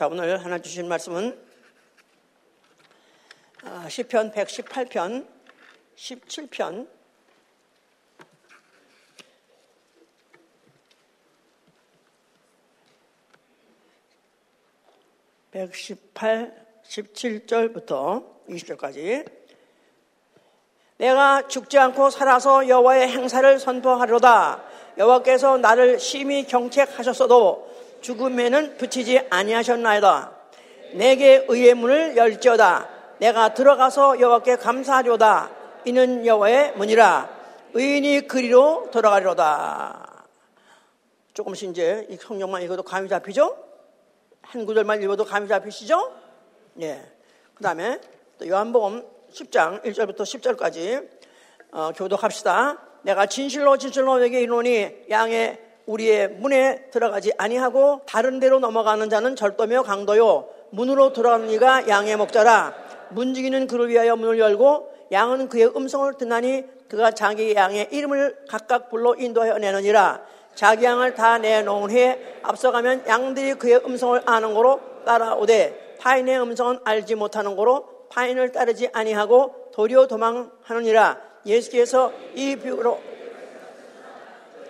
자, 오늘 하나 주신 말씀은 아, 시편 118편, 17편, 118, 17절부터 20절까지 내가 죽지 않고 살아서 여호와의 행사를 선포하리로다. 여호와께서 나를 심히 경책하셨어도 죽음에는 붙이지 아니하셨나이다. 내게 의의 문을 열지어다. 내가 들어가서 여호와께 감사하리로다. 이는 여호와의 문이라. 의인이 그리로 돌아가리로다. 조금씩 이제 이 성경만 읽어도 감이 잡히죠? 한 구절만 읽어도 감이 잡히시죠? 예. 그 다음에 또 요한복음 10장 1절부터 10절까지 어, 교독합시다. 내가 진실로 진실로 너에게 이르노니 양의 우리의 문에 들어가지 아니하고 다른 데로 넘어가는 자는 절도며 강도요. 문으로 들어가는 이가 양의 목자라. 문지기는 그를 위하여 문을 열고 양은 그의 음성을 듣나니 그가 자기 양의 이름을 각각 불러 인도하여 내느니라. 자기 양을 다 내놓은 후에 앞서가면 양들이 그의 음성을 아는 거로 따라오되 타인의 음성은 알지 못하는 거로 타인을 따르지 아니하고 도리어 도망하느니라. 예수께서 이 비유로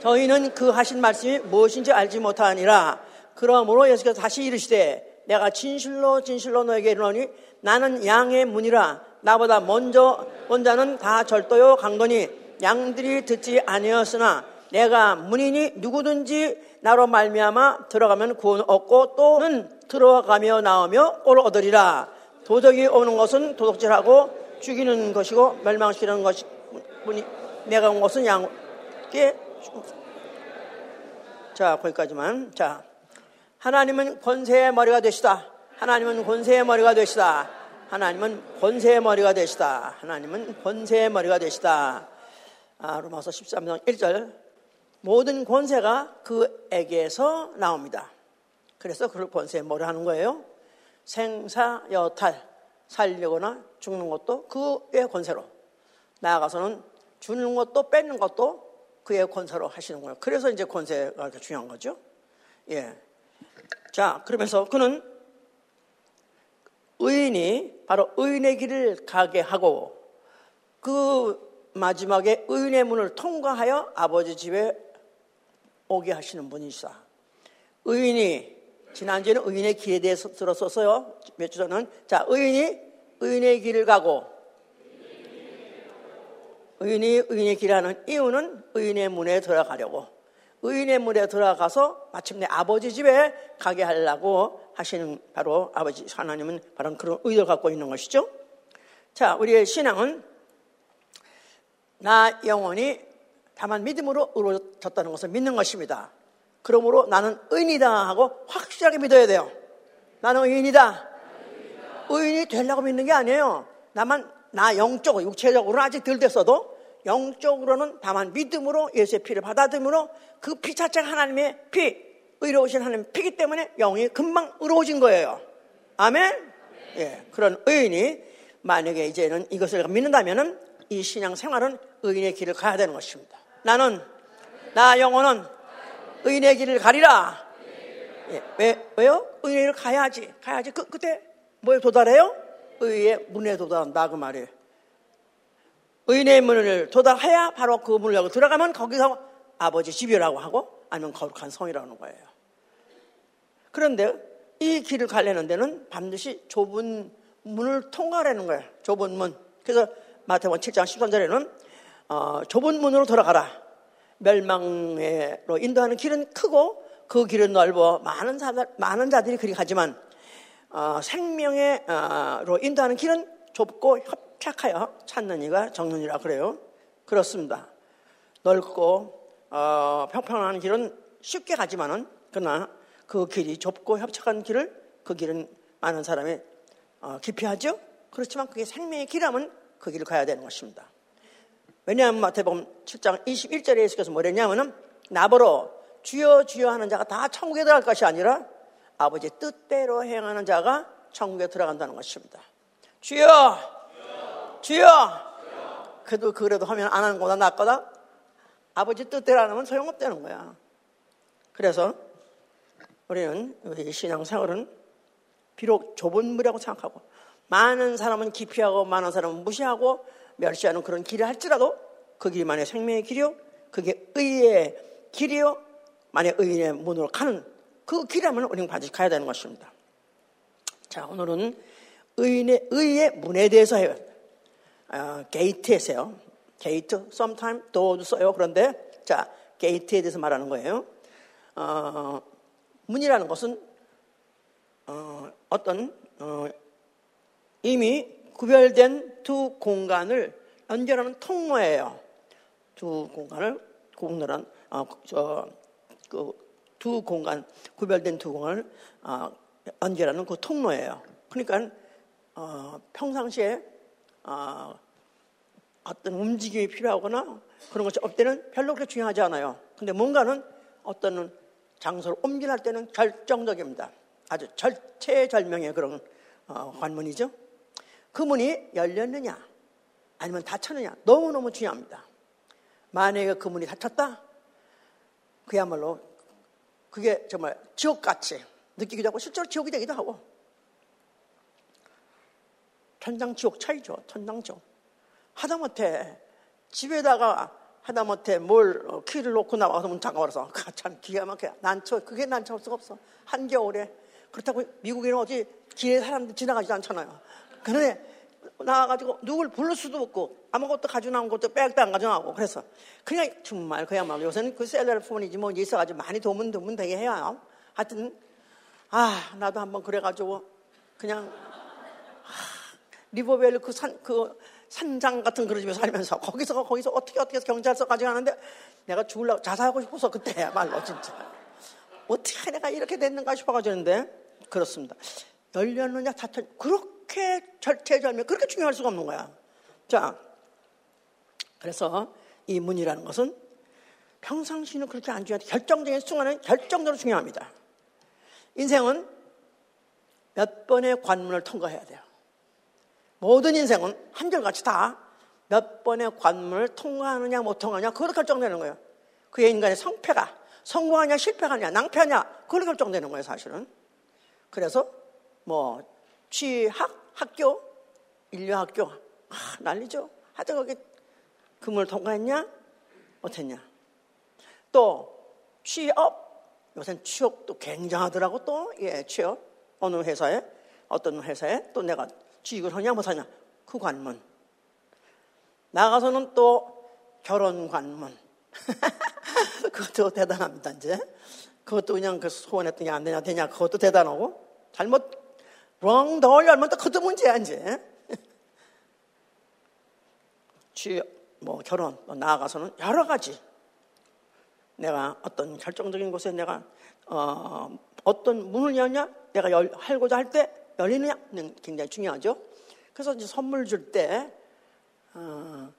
저희는 그 하신 말씀이 무엇인지 알지 못하니라 그러므로 예수께서 다시 이르시되 내가 진실로 진실로 너에게 이르노니 나는 양의 문이라 나보다 먼저 온 자는 다 절도요 강도니 양들이 듣지 아니었으나 내가 문이니 누구든지 나로 말미암아 들어가면 구원 얻고 또는 들어가며 나오며 꼴을 얻으리라. 도덕이 오는 것은 도덕질하고 죽이는 것이고 멸망시키는 것이 내가 온 것은 양께 자 거기까지만 자 하나님은 권세의 머리가 되시다. 하나님은 권세의 머리가 되시다. 하나님은 권세의 머리가 되시다. 하나님은 권세의 머리가 되시다. 아, 로마서 13장 1절 모든 권세가 그에게서 나옵니다. 그래서 그걸 권세에 뭐를 하는 거예요? 생사, 여탈, 살려거나 죽는 것도 그의 권세로. 나아가서는 주는 것도 뺏는 것도 그의 권세로 하시는 거예요. 그래서 이제 권세가 중요한 거죠. 예. 자, 그러면서 그는 의인이 바로 의인의 길을 가게 하고 그 마지막에 의인의 문을 통과하여 아버지 집에 오게 하시는 분이시다. 의인이 지난주에는 의인의 길에 대해서 들었었어요. 몇 주 전은 자 의인이 의인의 길을 가고 의인이 의인의 길을 하는 이유는 의인의 문에 들어가려고 의인의 문에 들어가서 마침내 아버지 집에 가게 하려고 하시는 바로 아버지 하나님은 바로 그런 의도를 갖고 있는 것이죠. 자 우리의 신앙은 나 영혼이 다만 믿음으로 이루어졌다는 것을 믿는 것입니다. 그러므로 나는 의인이다 하고 확실하게 믿어야 돼요. 나는 의인이다. 의인이 되려고 믿는 게 아니에요. 나만 나 영적으로 육체적으로는 아직 덜 됐어도 영적으로는 다만 믿음으로 예수의 피를 받아들므로 그 피 자체가 하나님의 피, 의로우신 하나님 피기 때문에 영이 금방 의로워진 거예요. 아멘? 예, 그런 의인이 만약에 이제는 이것을 믿는다면은 이 신앙 생활은 의인의 길을 가야 되는 것입니다. 나는 나 영혼은 의인의 길을 가리라. 예, 왜 왜요? 의인의 길을 가야지. 가야지. 그 그때 뭐에 도달해요? 의의 문에 도달한다 그 말이에요. 의인의 문을 도달해야 바로 그 문을 열고 들어가면 거기서 아버지 집이라고 하고 아니면 거룩한 성이라는 거예요. 그런데 이 길을 가려는 데는 반드시 좁은 문을 통과하라는 거예요. 좁은 문. 그래서 마태복음 7장 13절에는 어, 좁은 문으로 돌아가라. 멸망으로 인도하는 길은 크고 그 길은 넓어 많은 자들 많은 자들이 그리 가지만 어, 생명으로 인도하는 길은 좁고 협착하여 찾는 이가 정론이라 그래요. 그렇습니다. 넓고 어, 평평한 길은 쉽게 가지만은 그러나 그 길이 좁고 협착한 길을 그 길은 많은 사람이 어, 기피하죠. 그렇지만 그게 생명의 길이라면 그 길을 가야 되는 것입니다. 왜냐하면 마태복음 7장 21절에 예수께서 뭐랬냐면은 나보러 주여 주여 하는 자가 다 천국에 들어갈 것이 아니라 아버지 뜻대로 행하는 자가 천국에 들어간다는 것입니다. 주여 주여. 그래도 그래도 하면 안 하는 거보다 낫거다. 아버지 뜻대로 안 하면 소용없다는 거야. 그래서 우리는 우리 신앙생활은 비록 좁은 문이라고 생각하고 많은 사람은 기피하고 많은 사람은 무시하고 멸시하는 그런 길이라 할지라도 그 길만이 생명의 길이요 그게 의의 길이요 만약 의인의 문으로 가는 그 길이라면 우리는 반드시 가야 되는 것입니다. 자 오늘은 의인의 의의 문에 대해서 해요. 어, gate에서요. gate, sometime door도 써요. 그런데 자 gate에 대해서 말하는 거예요. 어, 문이라는 것은 어, 떤 어, 이미 구별된 두 공간을 연결하는 통로예요. 두 공간을 공로란 어, 그 두 공간 구별된 두 공간을 어, 연결하는 그 통로예요. 그러니까 어, 평상시에 어, 어떤 움직임이 필요하거나 그런 것이 없때는 별로 그렇게 중요하지 않아요. 근데 뭔가는 어떤 장소를 옮겨날 때는 결정적입니다. 아주 절체절명의 그런 어, 관문이죠. 그 문이 열렸느냐 아니면 닫혔느냐 너무너무 중요합니다. 만약에 그 문이 닫혔다 그야말로 그게 정말 지옥같이 느끼기도 하고 실제로 지옥이 되기도 하고. 천당 지옥 차이죠. 천당 지옥. 하다못해 집에다가 하다못해 뭘 어, 키를 놓고 나와서 문 잠가버려서. 그참 기가 막혀. 난처 그게 난처할 수가 없어. 한겨울에. 그렇다고 미국에는 어디 길에 사람들 지나가지도 않잖아요. 그런데 나와가지고 누굴 부를 수도 없고 아무것도 가지고 나온 것도 백도 안 가져나오고 그래서 그냥 정말 그야말로 요새는 그 셀러폰이지 뭐 있어가지고 많이 도문 도문 되게 해요 하여튼 아 나도 한번 그래가지고 그냥 리버벨 그 산, 그 산장 같은 그런 집에 살면서 거기서 거기서 어떻게 어떻게 해서 경찰서까지 가는데 내가 죽을라고 자살하고 싶어서 그때야말로 진짜 어떻게 내가 이렇게 됐는가 싶어가지는데 그렇습니다. 열렸느냐 닫혔 그렇게 절체절명 그렇게 중요할 수가 없는 거야. 자 그래서 이 문이라는 것은 평상시는 그렇게 안 중요한데 결정적인 순간은 결정적으로 중요합니다. 인생은 몇 번의 관문을 통과해야 돼요. 모든 인생은 한결같이 다 몇 번의 관문을 통과하느냐 못 통하느냐 그걸로 결정되는 거예요. 그의 인간의 성패가 성공하냐 실패하냐 낭패하냐 그걸로 결정되는 거예요 사실은. 그래서 뭐 취학 학교? 인류학교? 아, 난리죠. 하여튼 거기 금을 통과했냐? 못했냐. 또 취업? 요새 취업도 굉장하더라고 또. 예 취업. 어느 회사에? 어떤 회사에? 또 내가 취직을 하냐 못하냐? 그 관문. 나가서는 또 결혼 관문. 그것도 대단합니다 이제. 그것도 그냥 그 소원했던 게 안 되냐 되냐 그것도 대단하고. 잘못 door 열면 또 그것도 문제야 이제 취 뭐 결혼 나아가서는 여러 가지 내가 어떤 결정적인 곳에 내가 어, 어떤 문을 여냐 내가 열, 하고자 할 때 열리느냐는 굉장히 중요하죠. 그래서 이제 선물 줄 때 어,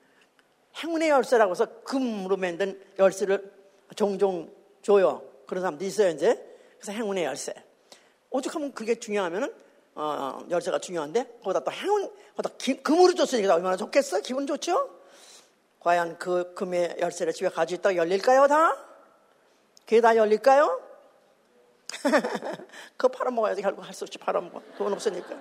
행운의 열쇠라고 해서 금으로 만든 열쇠를 종종 줘요. 그런 사람도 있어요, 이제. 그래서 행운의 열쇠. 오죽하면 그게 중요하면은, 어, 열쇠가 중요한데, 거기다 또 행운, 거기다 기, 금으로 줬으니까 얼마나 좋겠어? 기분 좋죠? 과연 그 금의 열쇠를 집에 가지고 있다가 열릴까요, 다? 그게 다 열릴까요? 그거 팔아먹어야지 결국 할 수 없이 팔아먹어. 돈 없으니까.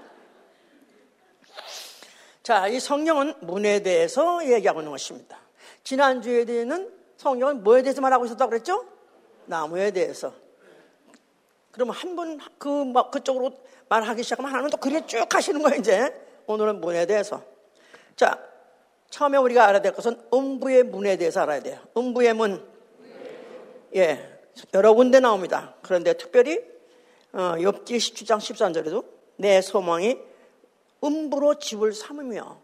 자, 이 성령은 문에 대해서 얘기하고 있는 것입니다. 지난주에는 성령은 뭐에 대해서 말하고 있었다고 그랬죠? 나무에 대해서. 그러면 한 분, 그, 막, 그쪽으로 말하기 시작하면 하나님은 또 그래 쭉 하시는 거예요, 이제. 오늘은 문에 대해서. 자, 처음에 우리가 알아야 될 것은 음부의 문에 대해서 알아야 돼요. 음부의 문. 예. 여러 군데 나옵니다. 그런데 특별히 어, 엽기 17장 13절에도 내 소망이 음부로 집을 삼으며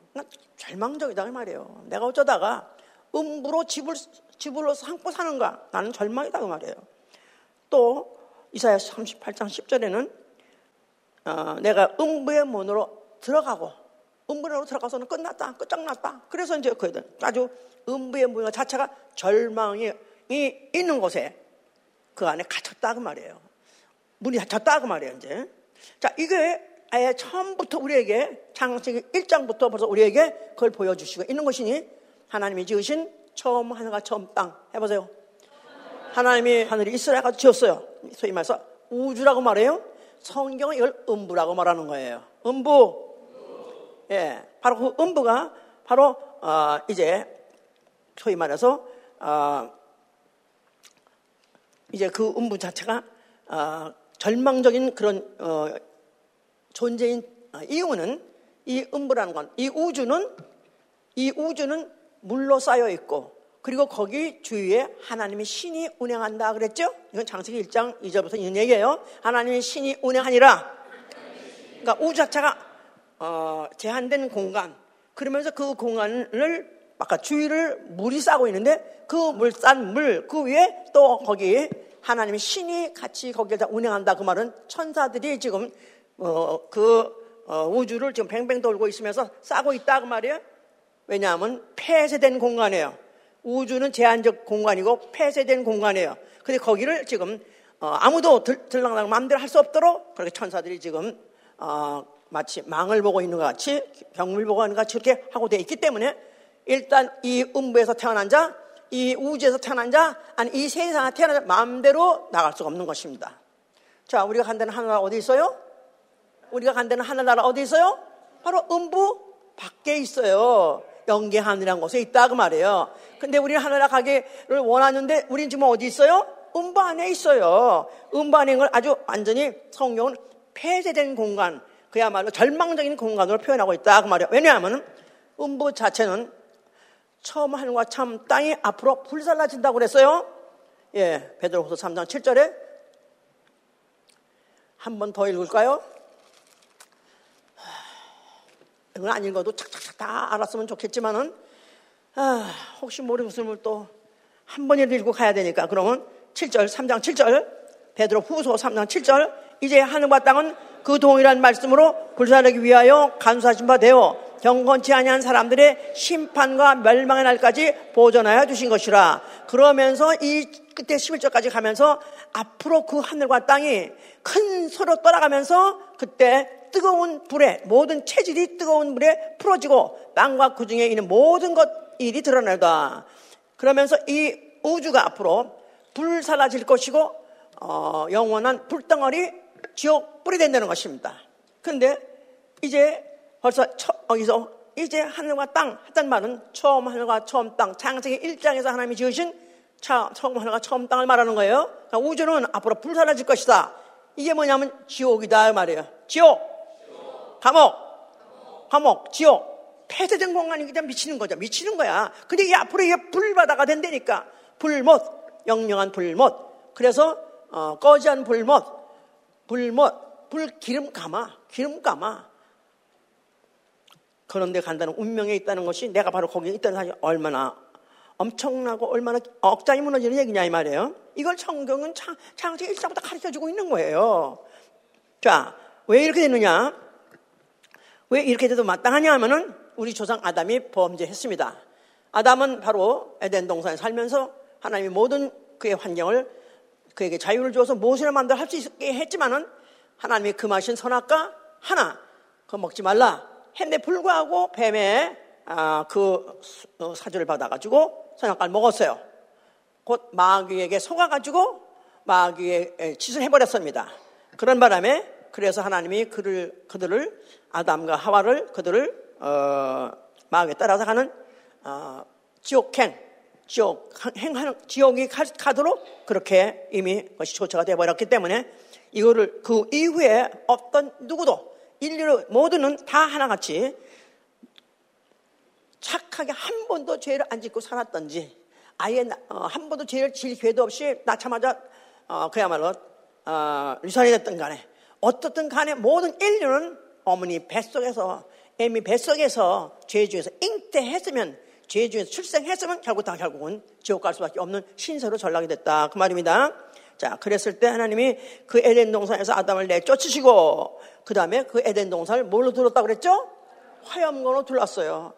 절망적이다 그 말이에요. 내가 어쩌다가 음부로 집을 집으로 삼고 사는가? 나는 절망이다 그 말이에요. 또 이사야 38장 10절에는 어, 내가 음부의 문으로 들어가고 음부로 들어가서는 끝났다, 끝장났다. 그래서 이제 그 아주 음부의 문 자체가 절망이 있는 곳에 그 안에 갇혔다 그 말이에요. 문이 닫혔다 그 말이에요, 이제. 자, 이게 아예 처음부터 우리에게 창세기 1장부터 벌써 우리에게 그걸 보여주시고 있는 것이니 하나님이 지으신 처음 하늘과 처음 땅 해보세요. 하나님이 하늘이 있으라 해서 지었어요. 소위 말해서 우주라고 말해요. 성경은 이걸 음부라고 말하는 거예요. 음부. 예, 바로 그 음부가 바로 어, 이제 소위 말해서 어, 이제 그 음부 자체가 어, 절망적인 그런 어, 존재인 어, 이유는 이 음부라는 건 이 우주는 이 우주는 물로 쌓여 있고 그리고 거기 주위에 하나님의 신이 운행한다 그랬죠? 이건 장세기 1장 2절부터 있는 얘기예요. 하나님의 신이 운행하니라. 그러니까 우주 자체가 어, 제한된 공간. 그러면서 그 공간을 아까 주위를 물이 싸고 있는데 그 물 싼 물 그 위에 또 거기 하나님의 신이 같이 거기에다 운행한다 그 말은 천사들이 지금 어, 그 어, 우주를 지금 뱅뱅 돌고 있으면서 싸고 있다 그 말이에요. 왜냐하면 폐쇄된 공간이에요. 우주는 제한적 공간이고 폐쇄된 공간이에요. 근데 거기를 지금 어, 아무도 들, 들락날 마음대로 할 수 없도록 그렇게 천사들이 지금 어, 마치 망을 보고 있는 것 같이 병물 보고 있는 것 같이 그렇게 하고 되어 있기 때문에 일단 이 음부에서 태어난 자, 이 우주에서 태어난 자, 아니 이 세상에 태어난 자 마음대로 나갈 수가 없는 것입니다. 자, 우리가 간다는 하늘나라 어디 있어요? 우리가 간다는 하늘나라 어디 있어요? 바로 음부 밖에 있어요. 영계 하늘이라는 곳에 있다 그 말이에요. 근데 우리는 하늘나라 가기를 원하는데 우리는 지금 어디 있어요? 음부 안에 있어요. 음부 안에 걸 아주 완전히 성경은 폐쇄된 공간, 그야말로 절망적인 공간으로 표현하고 있다 그 말이에요. 왜냐하면 음부 자체는 처음 하늘과 참 땅이 앞으로 불살라진다고 그랬어요. 예, 베드로후서 3장 7절에 한 번 더 읽을까요? 이건 안 읽어도 착착착 다 알았으면 좋겠지만은 아, 혹시 모르겠으면 또한 번이라도 읽고 가야 되니까 그러면 7절 3장 7절 베드로 후서 3장 7절 이제 하늘과 땅은 그 동일한 말씀으로 불사르기 위하여 간수하신 바 되어 경건치 아니한 사람들의 심판과 멸망의 날까지 보존하여 주신 것이라. 그러면서 이 끝에 11절까지 가면서 앞으로 그 하늘과 땅이 큰 소로 떠나가면서 그때 뜨거운 불에 모든 체질이 뜨거운 불에 풀어지고 땅과 그 중에 있는 모든 것 일이 드러나다. 그러면서 이 우주가 앞으로 불 사라질 것이고 어, 영원한 불덩어리 지옥 뿌리 된다는 것입니다. 그런데 이제 벌써 여기서 이제 하늘과 땅 하단 말은 처음 하늘과 처음 땅 창세기 1장에서 하나님이 지으신 처음 하늘과 처음 땅을 말하는 거예요. 그러니까 우주는 앞으로 불 사라질 것이다. 이게 뭐냐면 지옥이다 말이에요. 지옥, 감옥, 감옥, 지옥. 폐쇄된 공간이기 때문에 미치는 거죠. 미치는 거야. 근데 이게 앞으로 이게 불바다가 된다니까. 불못, 영영한 불못. 그래서 어, 꺼지한 불못, 불못, 불 기름 감아, 기름 감아. 그런데 간다는 운명에 있다는 것이 내가 바로 거기에 있다는 사실이 얼마나 엄청나고 얼마나 억장이 무너지는 얘기냐 이 말이에요. 이걸 성경은 창, 세기 1장부터 가르쳐 주고 있는 거예요. 자, 왜 이렇게 되느냐? 왜 이렇게 돼도 마땅하냐 하면은 우리 조상 아담이 범죄했습니다. 아담은 바로 에덴 동산에 살면서 하나님이 모든 그의 환경을 그에게 자유를 주어서 무엇이나 만들어 할수 있게 했지만은 하나님이 금하신 선악과 하나 그거 먹지 말라 했는데 불구하고 뱀의 아, 그 어, 사주를 받아가지고 선악과를 먹었어요. 곧 마귀에게 속아가지고 마귀의 짓을 해버렸습니다. 그런 바람에 그래서 하나님이 그를 그들을 아담과 하와를 그들을 어, 마귀에 따라서 가는 어, 지옥행 지옥 행하는 지옥이 가도록 그렇게 이미 것이 조처가 되어 버렸기 때문에 이거를 그 이후에 어떤 누구도 인류 모두는 다 하나같이 착하게 한 번도 죄를 안 짓고 살았던지 아예 어, 한 번도 죄를 질 기회도 없이 낳자마자 어, 그야말로 어, 유산이 됐던 간에 어떻든 간에 모든 인류는 어머니 뱃속에서 애미 뱃속에서 죄 중에서 잉태했으면 죄 중에서 출생했으면 결국 다 결국은 지옥 갈 수밖에 없는 신세로 전락이 됐다 그 말입니다. 자, 그랬을 때 하나님이 그 에덴 동산에서 아담을 내쫓으시고 그 다음에 그 에덴 동산을 뭘로 둘렀다 그랬죠? 화염건으로 둘렀어요.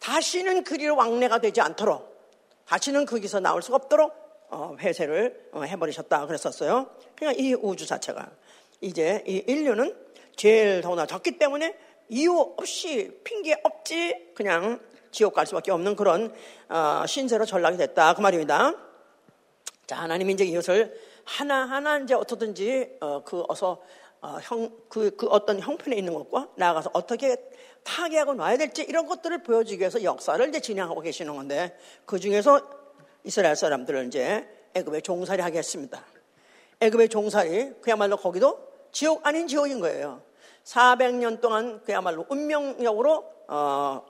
다시는 그리로 왕래가 되지 않도록 다시는 거기서 나올 수가 없도록 어, 회세를 어, 해버리셨다 그랬었어요. 그러니까 이 우주 자체가 이제 이 인류는 제일 더구나 적기 때문에 이유 없이 핑계 없지 그냥 지옥 갈 수밖에 없는 그런 어, 신세로 전락이 됐다 그 말입니다. 자 하나님이 이제 이것을 하나 하나 이제 어떻든지 어, 그 어서 어, 형, 그, 그 어떤 형편에 있는 것과 나아가서 어떻게 타개하고 놔야 될지 이런 것들을 보여주기 위해서 역사를 이제 진행하고 계시는 건데 그 중에서 이스라엘 사람들을 이제 애굽에 종살이 하게 했습니다. 애굽의 종살이 그야말로 거기도 지옥 아닌 지옥인 거예요. 400년 동안 그야말로 운명적으로 어,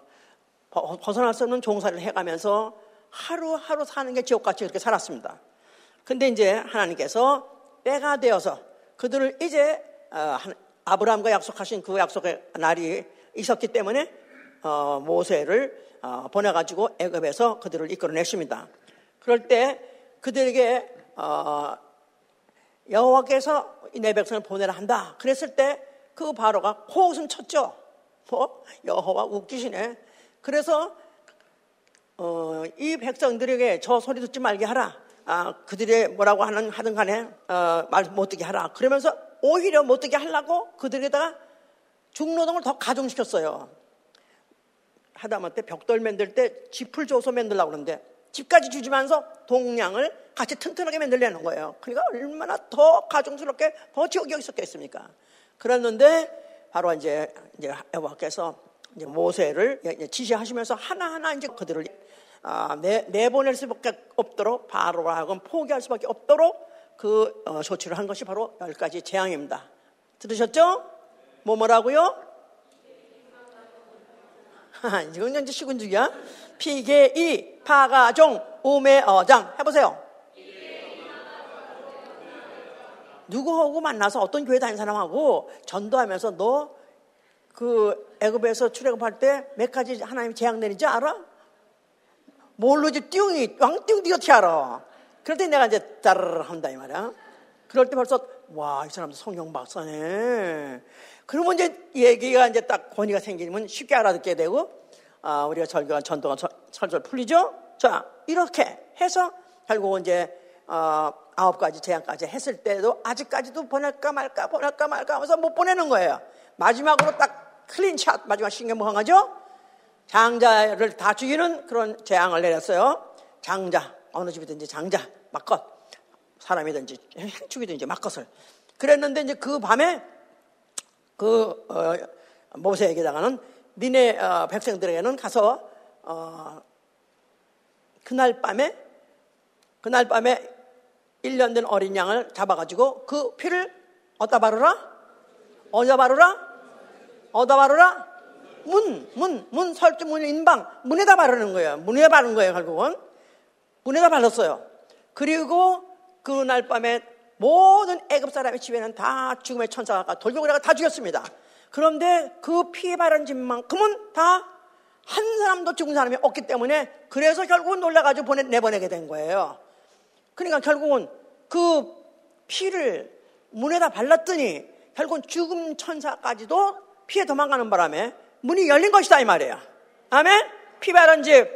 벗어날 수 없는 종살이를 해가면서 하루하루 사는 게 지옥같이 그렇게 살았습니다. 근데 이제 하나님께서 때가 되어서 그들을 이제 어, 아브라함과 약속하신 그 약속의 날이 있었기 때문에 어, 모세를 어, 보내가지고 애굽에서 그들을 이끌어냈습니다. 그럴 때 그들에게 여호와께서 내 백성을 보내라 한다. 그랬을 때 그 바로가 코웃음 쳤죠. 뭐 여호와 웃기시네. 그래서 어, 이 백성들에게 저 소리 듣지 말게 하라. 아, 그들의 뭐라고 하는 하든 간에 어, 말 못 듣게 하라. 그러면서 오히려 못 듣게 하려고 그들에다가 중노동을 더 가중시켰어요. 하다못해 벽돌 만들 때 집을 줘서 만들려고 그러는데 집까지 주지면서 동량을 같이 튼튼하게 만들려는 거예요. 그러니까 얼마나 더 가중스럽게 더 지옥이 있었겠습니까? 그랬는데 바로 이제 이제 여호와께서 이제 모세를 지시하시면서 하나하나 이제 그들을 아, 내, 내보낼 수밖에 없도록 바로라 하고 포기할 수밖에 없도록 그 어, 조치를 한 것이 바로 열 가지 재앙입니다. 들으셨죠? 뭐 뭐라고요? 이건 이제 시군죽이야. 피계이 파가종 우매어장 해보세요. 누구하고 만나서 어떤 교회 다니는 사람하고 전도하면서 너 그 애굽에서 출애굽할 때 몇 가지 하나님 재앙 내리지 알아? 이제 띄웅이 왕띄웅 어떻게 알아? 그럴 때 내가 이제 따르르 한다 이 말이야. 그럴 때 벌써 와 이 사람 성경 박사네. 그러면 이제 얘기가 이제 딱 권위가 생기면 쉽게 알아듣게 되고 아, 우리가 절교한 전도가 철절 풀리죠? 자, 이렇게 해서 결국 이제 어, 아홉 가지 제안까지 했을 때도 아직까지도 보낼까 말까 보낼까 말까 하면서 못 보내는 거예요. 마지막으로 딱 클린샷 마지막 신경무항하죠? 장자를 다 죽이는 그런 재앙을 내렸어요. 장자 어느 집이든지 장자 막것 사람이든지 행축이든지 막것을 그랬는데 이제 그 밤에 그 어, 모세에게다가는 니네 어, 백성들에게는 가서 어, 그날 밤에 그날 밤에 1년 된 어린 양을 잡아가지고 그 피를 어디다 바르라? 어디다 바르라? 어디다 바르라? 문, 문, 문, 설주, 문, 인방, 문에다 바르는 거예요. 문에 바른 거예요, 결국은. 문에다 발랐어요. 그리고 그날 밤에 모든 애급 사람의 집에는 다 죽음의 천사가 돌격을 해가 다 죽였습니다. 그런데 그 피해 바른 집만큼은 다 한 사람도 죽은 사람이 없기 때문에 그래서 결국은 놀라가지고 보내, 내보내게 된 거예요. 그러니까 결국은 그 피를 문에다 발랐더니 결국은 죽음 천사까지도 피해 도망가는 바람에 문이 열린 것이다 이 말이에요. 아멘? 피 바른 집.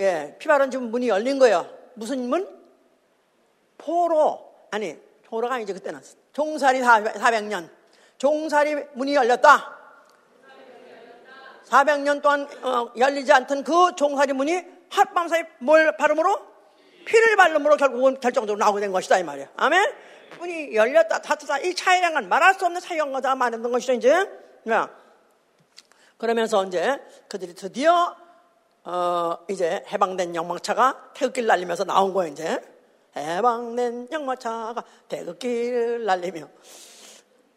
예, 피 바른 집 문이 열린 거예요. 무슨 문? 포로. 아니, 포로가 아니죠. 그때는. 종살이 400년. 종살이 문이 열렸다. 400년 동안 어, 열리지 않던 그 종살이 문이 하룻밤 사이 뭘 발음으로? 피를 발음으로 결국은 결정적으로 나오게 된 것이다 이 말이야. 아멘? 문이 열렸다 닫혔다 이 차이랑은 말할 수 없는 차이가 많았던 것이죠 이제. 그러면서 이제 그들이 드디어 어, 이제 해방된 영망차가 태극기를 날리면서 나온 거예요 이제. 해방된 역마차가 태극기를 날리며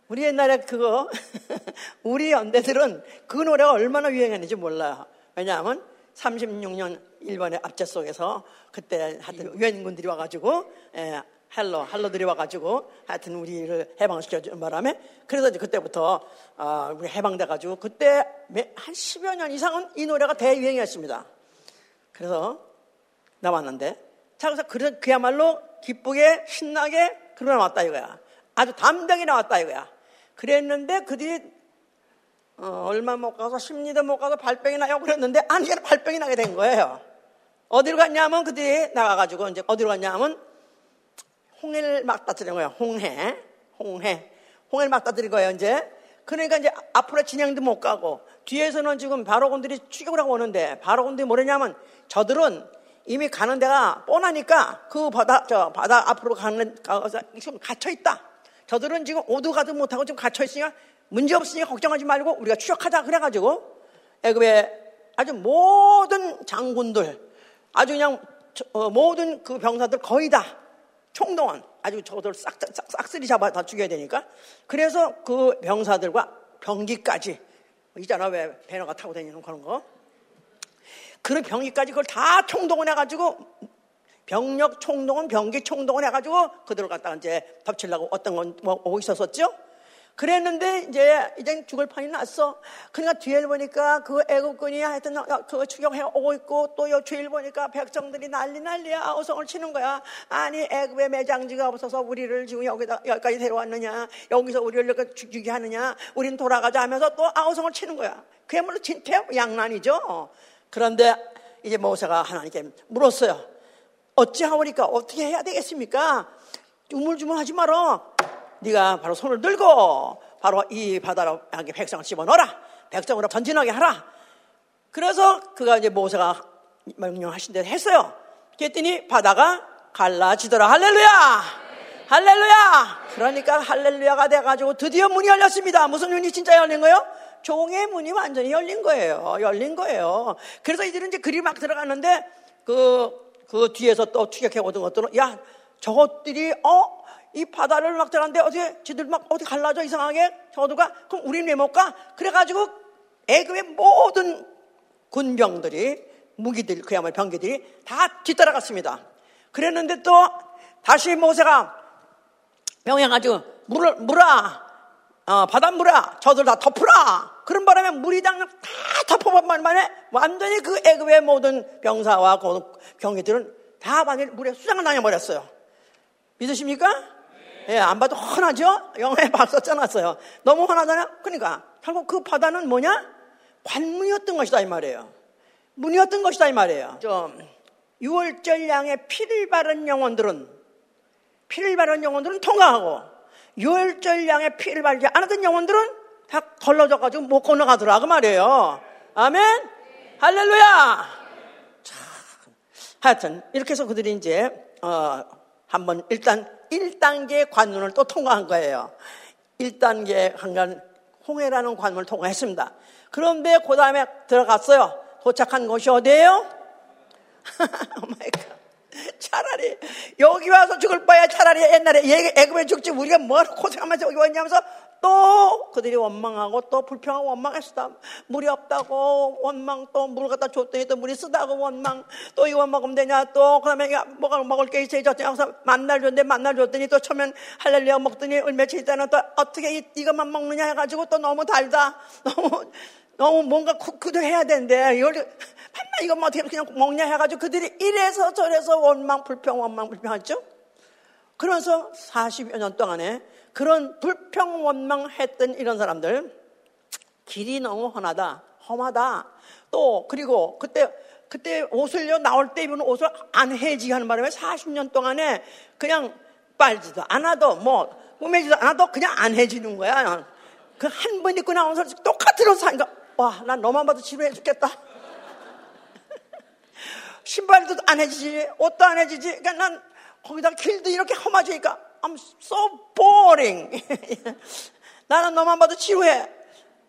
우리 옛날에 그거 우리 연배들은 그 노래가 얼마나 유행했는지 몰라요. 왜냐하면 36년 일본의 압제 속에서 그때 하여튼 유엔군들이 와가지고 예, hello hello들이 와가지고 하여튼 우리를 해방시켜 준 바람에 그래서 이제 그때부터 어, 우리 해방돼가지고 그때 한 10여 년 이상은 이 노래가 대유행이었습니다. 그래서 나왔는데 자 그래서 그, 그야말로 기쁘게 신나게 그러고 나왔다 이거야. 아주 담대하게 나왔다 이거야. 그랬는데 그들이 어, 얼마 못 가서 심리도 못 가서 발병이 나요 그랬는데 아니 발병이 나게 된 거예요. 어디로 갔냐면 그들이 나가가지고 이제 어디로 갔냐면 홍해를 막다뜨린 거예요. 홍해, 홍해, 홍해를 막다뜨린 거예요. 이제 그러니까 이제 앞으로 진행도 못 가고 뒤에서는 지금 바로군들이 추격을 하고 오는데 바로군들이 뭐냐면 저들은 이미 가는 데가 뻔하니까 그 바다 저 바다 앞으로 가는 가서 지금 갇혀 있다. 저들은 지금 오도 가도 못하고 좀 갇혀 있으니까 문제 없으니까 걱정하지 말고 우리가 추적하자 그래가지고 애굽의 아주 모든 장군들 아주 그냥 어, 모든 그 병사들 거의 다 총동원 아주 저들 싹, 싹, 싹쓸이 잡아 다 죽여야 되니까 그래서 그 병사들과 병기까지 있잖아 왜 배너가 타고 다니는 그런 거 그런 병기까지 그걸 다 총동원 해가지고 병력 총동원 병기 총동원 해가지고 그들을 갖다가 이제 덮치려고 어떤 건 뭐 오고 있었었죠 그랬는데 이제 이제 죽을 판이 났어. 그러니까 뒤에 보니까 그 애국군이 하여튼 그 추격해 오고 있고 또 뒤에 보니까 백성들이 난리 난리야 아우성을 치는 거야. 아니 애국의 매장지가 없어서 우리를 지금 여기다 여기까지 데려왔느냐? 여기서 우리를 이렇게 죽이게 하느냐? 우린 돌아가자 하면서 또 아우성을 치는 거야. 그야말로 진퇴 양난이죠. 그런데 이제 모세가 하나님께 물었어요. 어찌하오니까 어떻게 해야 되겠습니까? 우물주물하지 말어. 네가 바로 손을 들고 바로 이 바다로 백성을 집어넣어라. 백성으로 전진하게 하라. 그래서 그가 이제 모세가 명령하신 대로 했어요. 그랬더니 바다가 갈라지더라. 할렐루야! 할렐루야! 그러니까 할렐루야가 돼가지고 드디어 문이 열렸습니다. 무슨 문이 진짜 열린 거예요? 종의 문이 완전히 열린 거예요. 열린 거예요. 그래서 이들은 이제 그리 막 들어갔는데 그, 그 뒤에서 또 추격해 오던 것들은 야, 저것들이, 어, 이 바다를 막 들어갔는데 어떻게 지들 막 어디 갈라져 이상하게 저도가 그럼 우리는 왜못 가? 그래가지고 애굽의 모든 군병들이 무기들 그야말로 병기들이 다 뒤따라갔습니다. 그랬는데 또 다시 모세가 명령가지고 물을 물아 어, 바다 물아 저들 다 덮으라 그런 바람에 물이 다 덮어본 만에 완전히 그 애굽의 모든 병사와 병기들은 다 완전히 물에 수장을 당해버렸어요. 믿으십니까? 예, 안 봐도 훤하죠? 영화에 박수 써놨어요. 너무 훤하잖아요? 그러니까, 결국 그 바다는 뭐냐? 관문이었던 것이다, 이 말이에요. 문이었던 것이다, 이 말이에요. 좀, 6월절 양에 피를 바른 영혼들은, 피를 바른 영혼들은 통과하고, 6월절 양에 피를 바르지 않았던 영혼들은 다 걸러져가지고 못 건너가더라, 그 말이에요. 아멘? 할렐루야! 참. 하여튼, 이렇게 해서 그들이 이제, 어, 한번 일단 1단계 관문을 또 통과한 거예요. 1단계 한간 홍해라는 관문을 통과했습니다. 그런데 그 다음에 들어갔어요. 도착한 곳이 어디예요? Oh my God. 차라리 여기 와서 죽을 바에야 차라리 옛날에 애굽에 죽지 우리가 뭘 고생하면서 여기 왔냐면서 또 그들이 원망하고 또 불평하고 원망했다. 물이 없다고 원망 또물 갖다 줬더니 또 물이 쓰다고 원망. 또 이거 먹으면 되냐? 또 그다음에 뭐가 먹을 게 있어야 졌더니 항상 만나를 줬는데 만나를 줬더니 또 처음엔 할렐루야 먹더니 얼마 며칠 있다가는 또 어떻게 이, 이것만 먹느냐 해가지고 또 너무 달다. 너무 너무 뭔가 쿠크도 해야 되는데 이걸 한만 이거 뭐 어떻게 그냥 먹냐 해가지고 그들이 이래서 저래서 원망 불평 원망 불평했죠. 그러면서 40여 년 동안에 그런 불평 원망했던 이런 사람들 길이 너무 훤하다, 험하다. 또 그리고 그때 그때 옷을요 나올 때 입은 옷을 안 해지 하는 바람에 40년 동안에 그냥 빨지도 않아도 뭐 꾸매지도 않아도 그냥 안 해지는 거야. 그 한 번 입고 나온 사람 똑같은 옷을 하니까 와, 난 너만 봐도 지루해 죽겠다. 신발도 안 해지지, 옷도 안 해지지. 그러니까 난 거기다 길도 이렇게 험하지니까 I'm so boring. 나는 너만 봐도 지루해.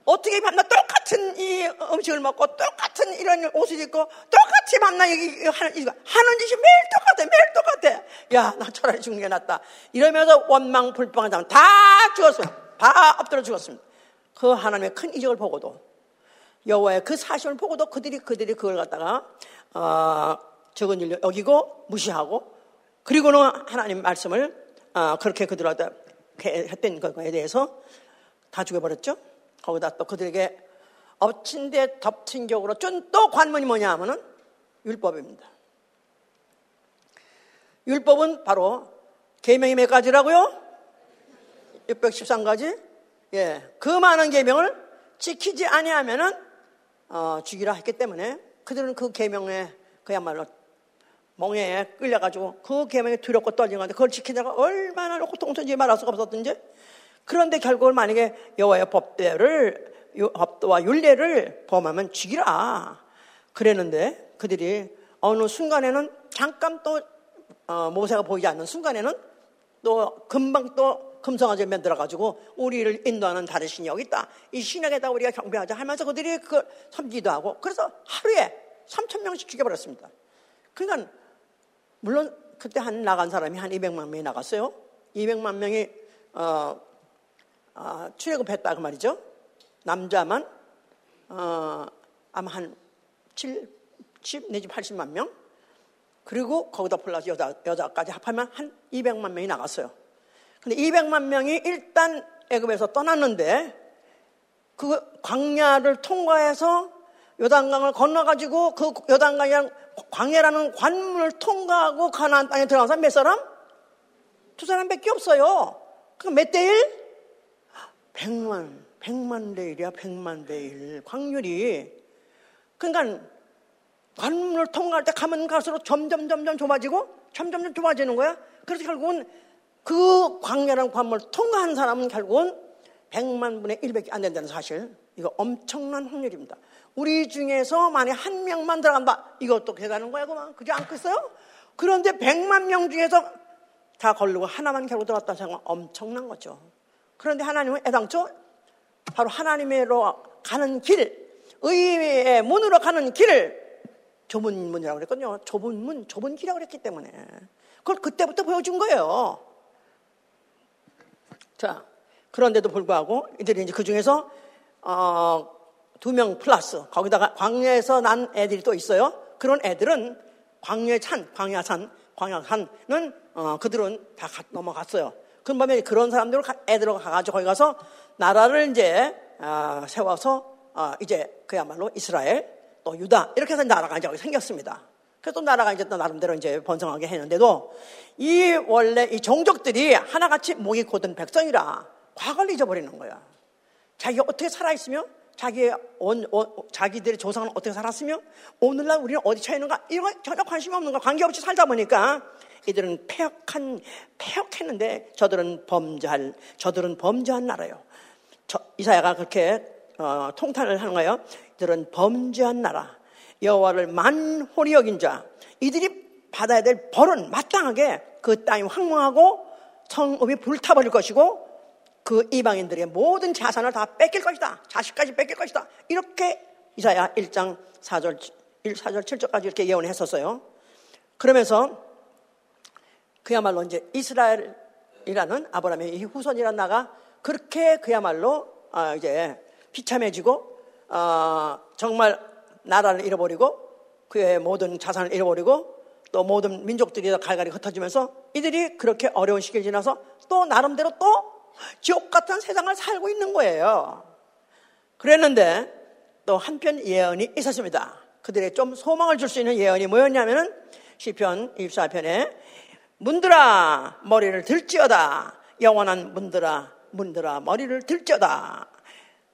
어떻게 만나? 똑같은 이 음식을 먹고 똑같은 이런 옷을 입고 똑같이 만나 여기 하는 하는 짓이 매일 똑같아 매일 똑같아. 야 나 차라리 죽는 게 낫다. 이러면서 원망 불평한 사람 다 죽었어요. 다 엎드려 죽었습니다. 그 하나님의 큰 이적을 보고도 여호와의 그 사심을 보고도 그들이 그들이 그걸 갖다가 어, 적은 일 여기고 무시하고 그리고는 하나님 말씀을 아, 그렇게 그들한테 했던 것에 대해서 다 죽여버렸죠. 거기다 또 그들에게 엎친 데 덮친 격으로 준또 관문이 뭐냐 하면은 율법입니다. 율법은 바로 계명이 몇 가지라고요? 613가지. 예, 그 많은 계명을 지키지 아니하면은 어, 죽이라 했기 때문에 그들은 그 계명에 그야말로 멍에 끌려가지고 그 계명에 두렵고 떨린 건데 그걸 지키다가 얼마나 고통스러운지 말할 수가 없었던지 그런데 결국은 만약에 여호와의 법대를 법도와 율례를 범하면 죽이라 그랬는데 그들이 어느 순간에는 잠깐 또 어, 모세가 보이지 않는 순간에는 또 금방 또 금성아지 만들어가지고 우리를 인도하는 다른 신이 여기 있다. 이 신에게다 우리가 경배하자 하면서 그들이 그걸 섬기도 하고 그래서 하루에 3천 명씩 죽여버렸습니다. 그러니까 물론 그때 한 나간 사람이 한 200만 명이 나갔어요. 200만 명이 어, 어, 출애굽했다 그 말이죠. 남자만 어, 아마 한 7, 10 내지 80만 명. 그리고 거기다 플러스 여자, 여자까지 합하면 한 200만 명이 나갔어요. 근데 200만 명이 일단 애굽에서 떠났는데 그 광야를 통과해서 요단강을 건너가지고 그 요단강이랑 광야라는 관문을 통과하고 가나안 땅에 들어간 사람 몇 사람? 두 사람밖에 없어요. 그럼 몇 대 일? 백만, 백만 대 일이야, 백만 대 일. 광률이. 그러니까 관문을 통과할 때 가면 갈수록 점점 점점 좁아지고 점점 좁아지는 거야. 그래서 결국은 그 광야라는 관문을 통과한 사람은 결국은 백만 분의 일밖에안 된다는 사실. 이거 엄청난 확률입니다. 우리 중에서 만약 한 명만 들어간다. 이것도 계산하는 거야, 그만. 그지 않겠어요? 그런데 백만 명 중에서 다 걸르고 하나만 결국 들어갔다는 생각 엄청난 거죠. 그런데 하나님은 애당초 바로 하나님으로 가는 길, 의의 문으로 가는 길을 좁은 문이라고 그랬거든요. 좁은 문, 좁은 길이라고 그랬기 때문에. 그걸 그때부터 보여준 거예요. 자, 그런데도 불구하고 이들이 이제 그 중에서, 어, 두 명 플러스, 거기다가 광야에서 난 애들이 또 있어요. 그런 애들은 광야산, 광야산, 광야산은, 어, 그들은 다 넘어갔어요. 그런 밤에 그런 사람들을 애들로 가가지고 거기 가서 나라를 이제, 어, 세워서, 어, 이제 그야말로 이스라엘, 또 유다 이렇게 해서 나라가 이제 생겼습니다. 그래서 또 나라가 이제 또 나름대로 이제 번성하게 했는데도 이 원래 이 종족들이 하나같이 목이 곧은 백성이라 과거를 잊어버리는 거야. 자기가 어떻게 살아있으며 자기의 온, 온, 자기들의 조상은 어떻게 살았으며 오늘날 우리는 어디 처해 있는가 이런 거 전혀 관심이 없는 거 관계없이 살다 보니까 이들은 폐역한 폐역했는데 저들은 범죄할 저들은 범죄한 나라요. 저, 이사야가 그렇게 어, 통탄을 하는 거예요. 이들은 범죄한 나라, 여호와를 만홀히 여긴 자, 이들이 받아야 될 벌은 마땅하게 그 땅이 황망하고 성읍이 불타버릴 것이고 그 이방인들의 모든 자산을 다 뺏길 것이다. 자식까지 뺏길 것이다. 이렇게 이사야 1장 4절, 1, 4절 7절까지 이렇게 예언을 했었어요. 그러면서 그야말로 이제 이스라엘이라는 아브라함의 후손이라는 나가 그렇게 그야말로 아, 이제 비참해지고 어, 정말 나라를 잃어버리고 그의 모든 자산을 잃어버리고 또 모든 민족들이 갈갈이 흩어지면서 이들이 그렇게 어려운 시기를 지나서 또 나름대로 또 지옥 같은 세상을 살고 있는 거예요. 그랬는데 또 한편 예언이 있었습니다. 그들의 좀 소망을 줄 수 있는 예언이 뭐였냐면은 시편 24편에 문들아 머리를 들지어다 영원한 문들아 문들아 머리를 들지어다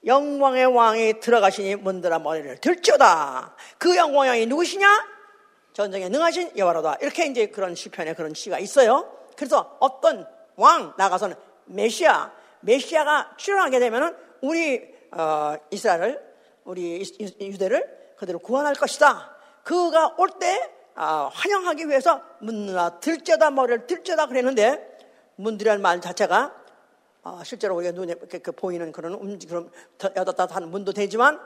영광의 왕이 들어가시니 문들아 머리를 들죠다. 그 영광의 왕이 누구시냐? 전쟁에 능하신 여호와로다. 이렇게 이제 그런 시편에 그런 시가 있어요. 그래서 어떤 왕 나가서는 메시아, 메시아가 출현하게 되면은 우리 어, 이스라엘을 우리 유대를 그대로 구원할 것이다. 그가 올때 어, 환영하기 위해서 문들아 들쩌다 머리를 들쩌다 그랬는데 문들이라는 말 자체가 어, 실제로 우리가 눈에 이렇게 그 보이는 그런 움직, 그런 여닫다 하는 문도 되지만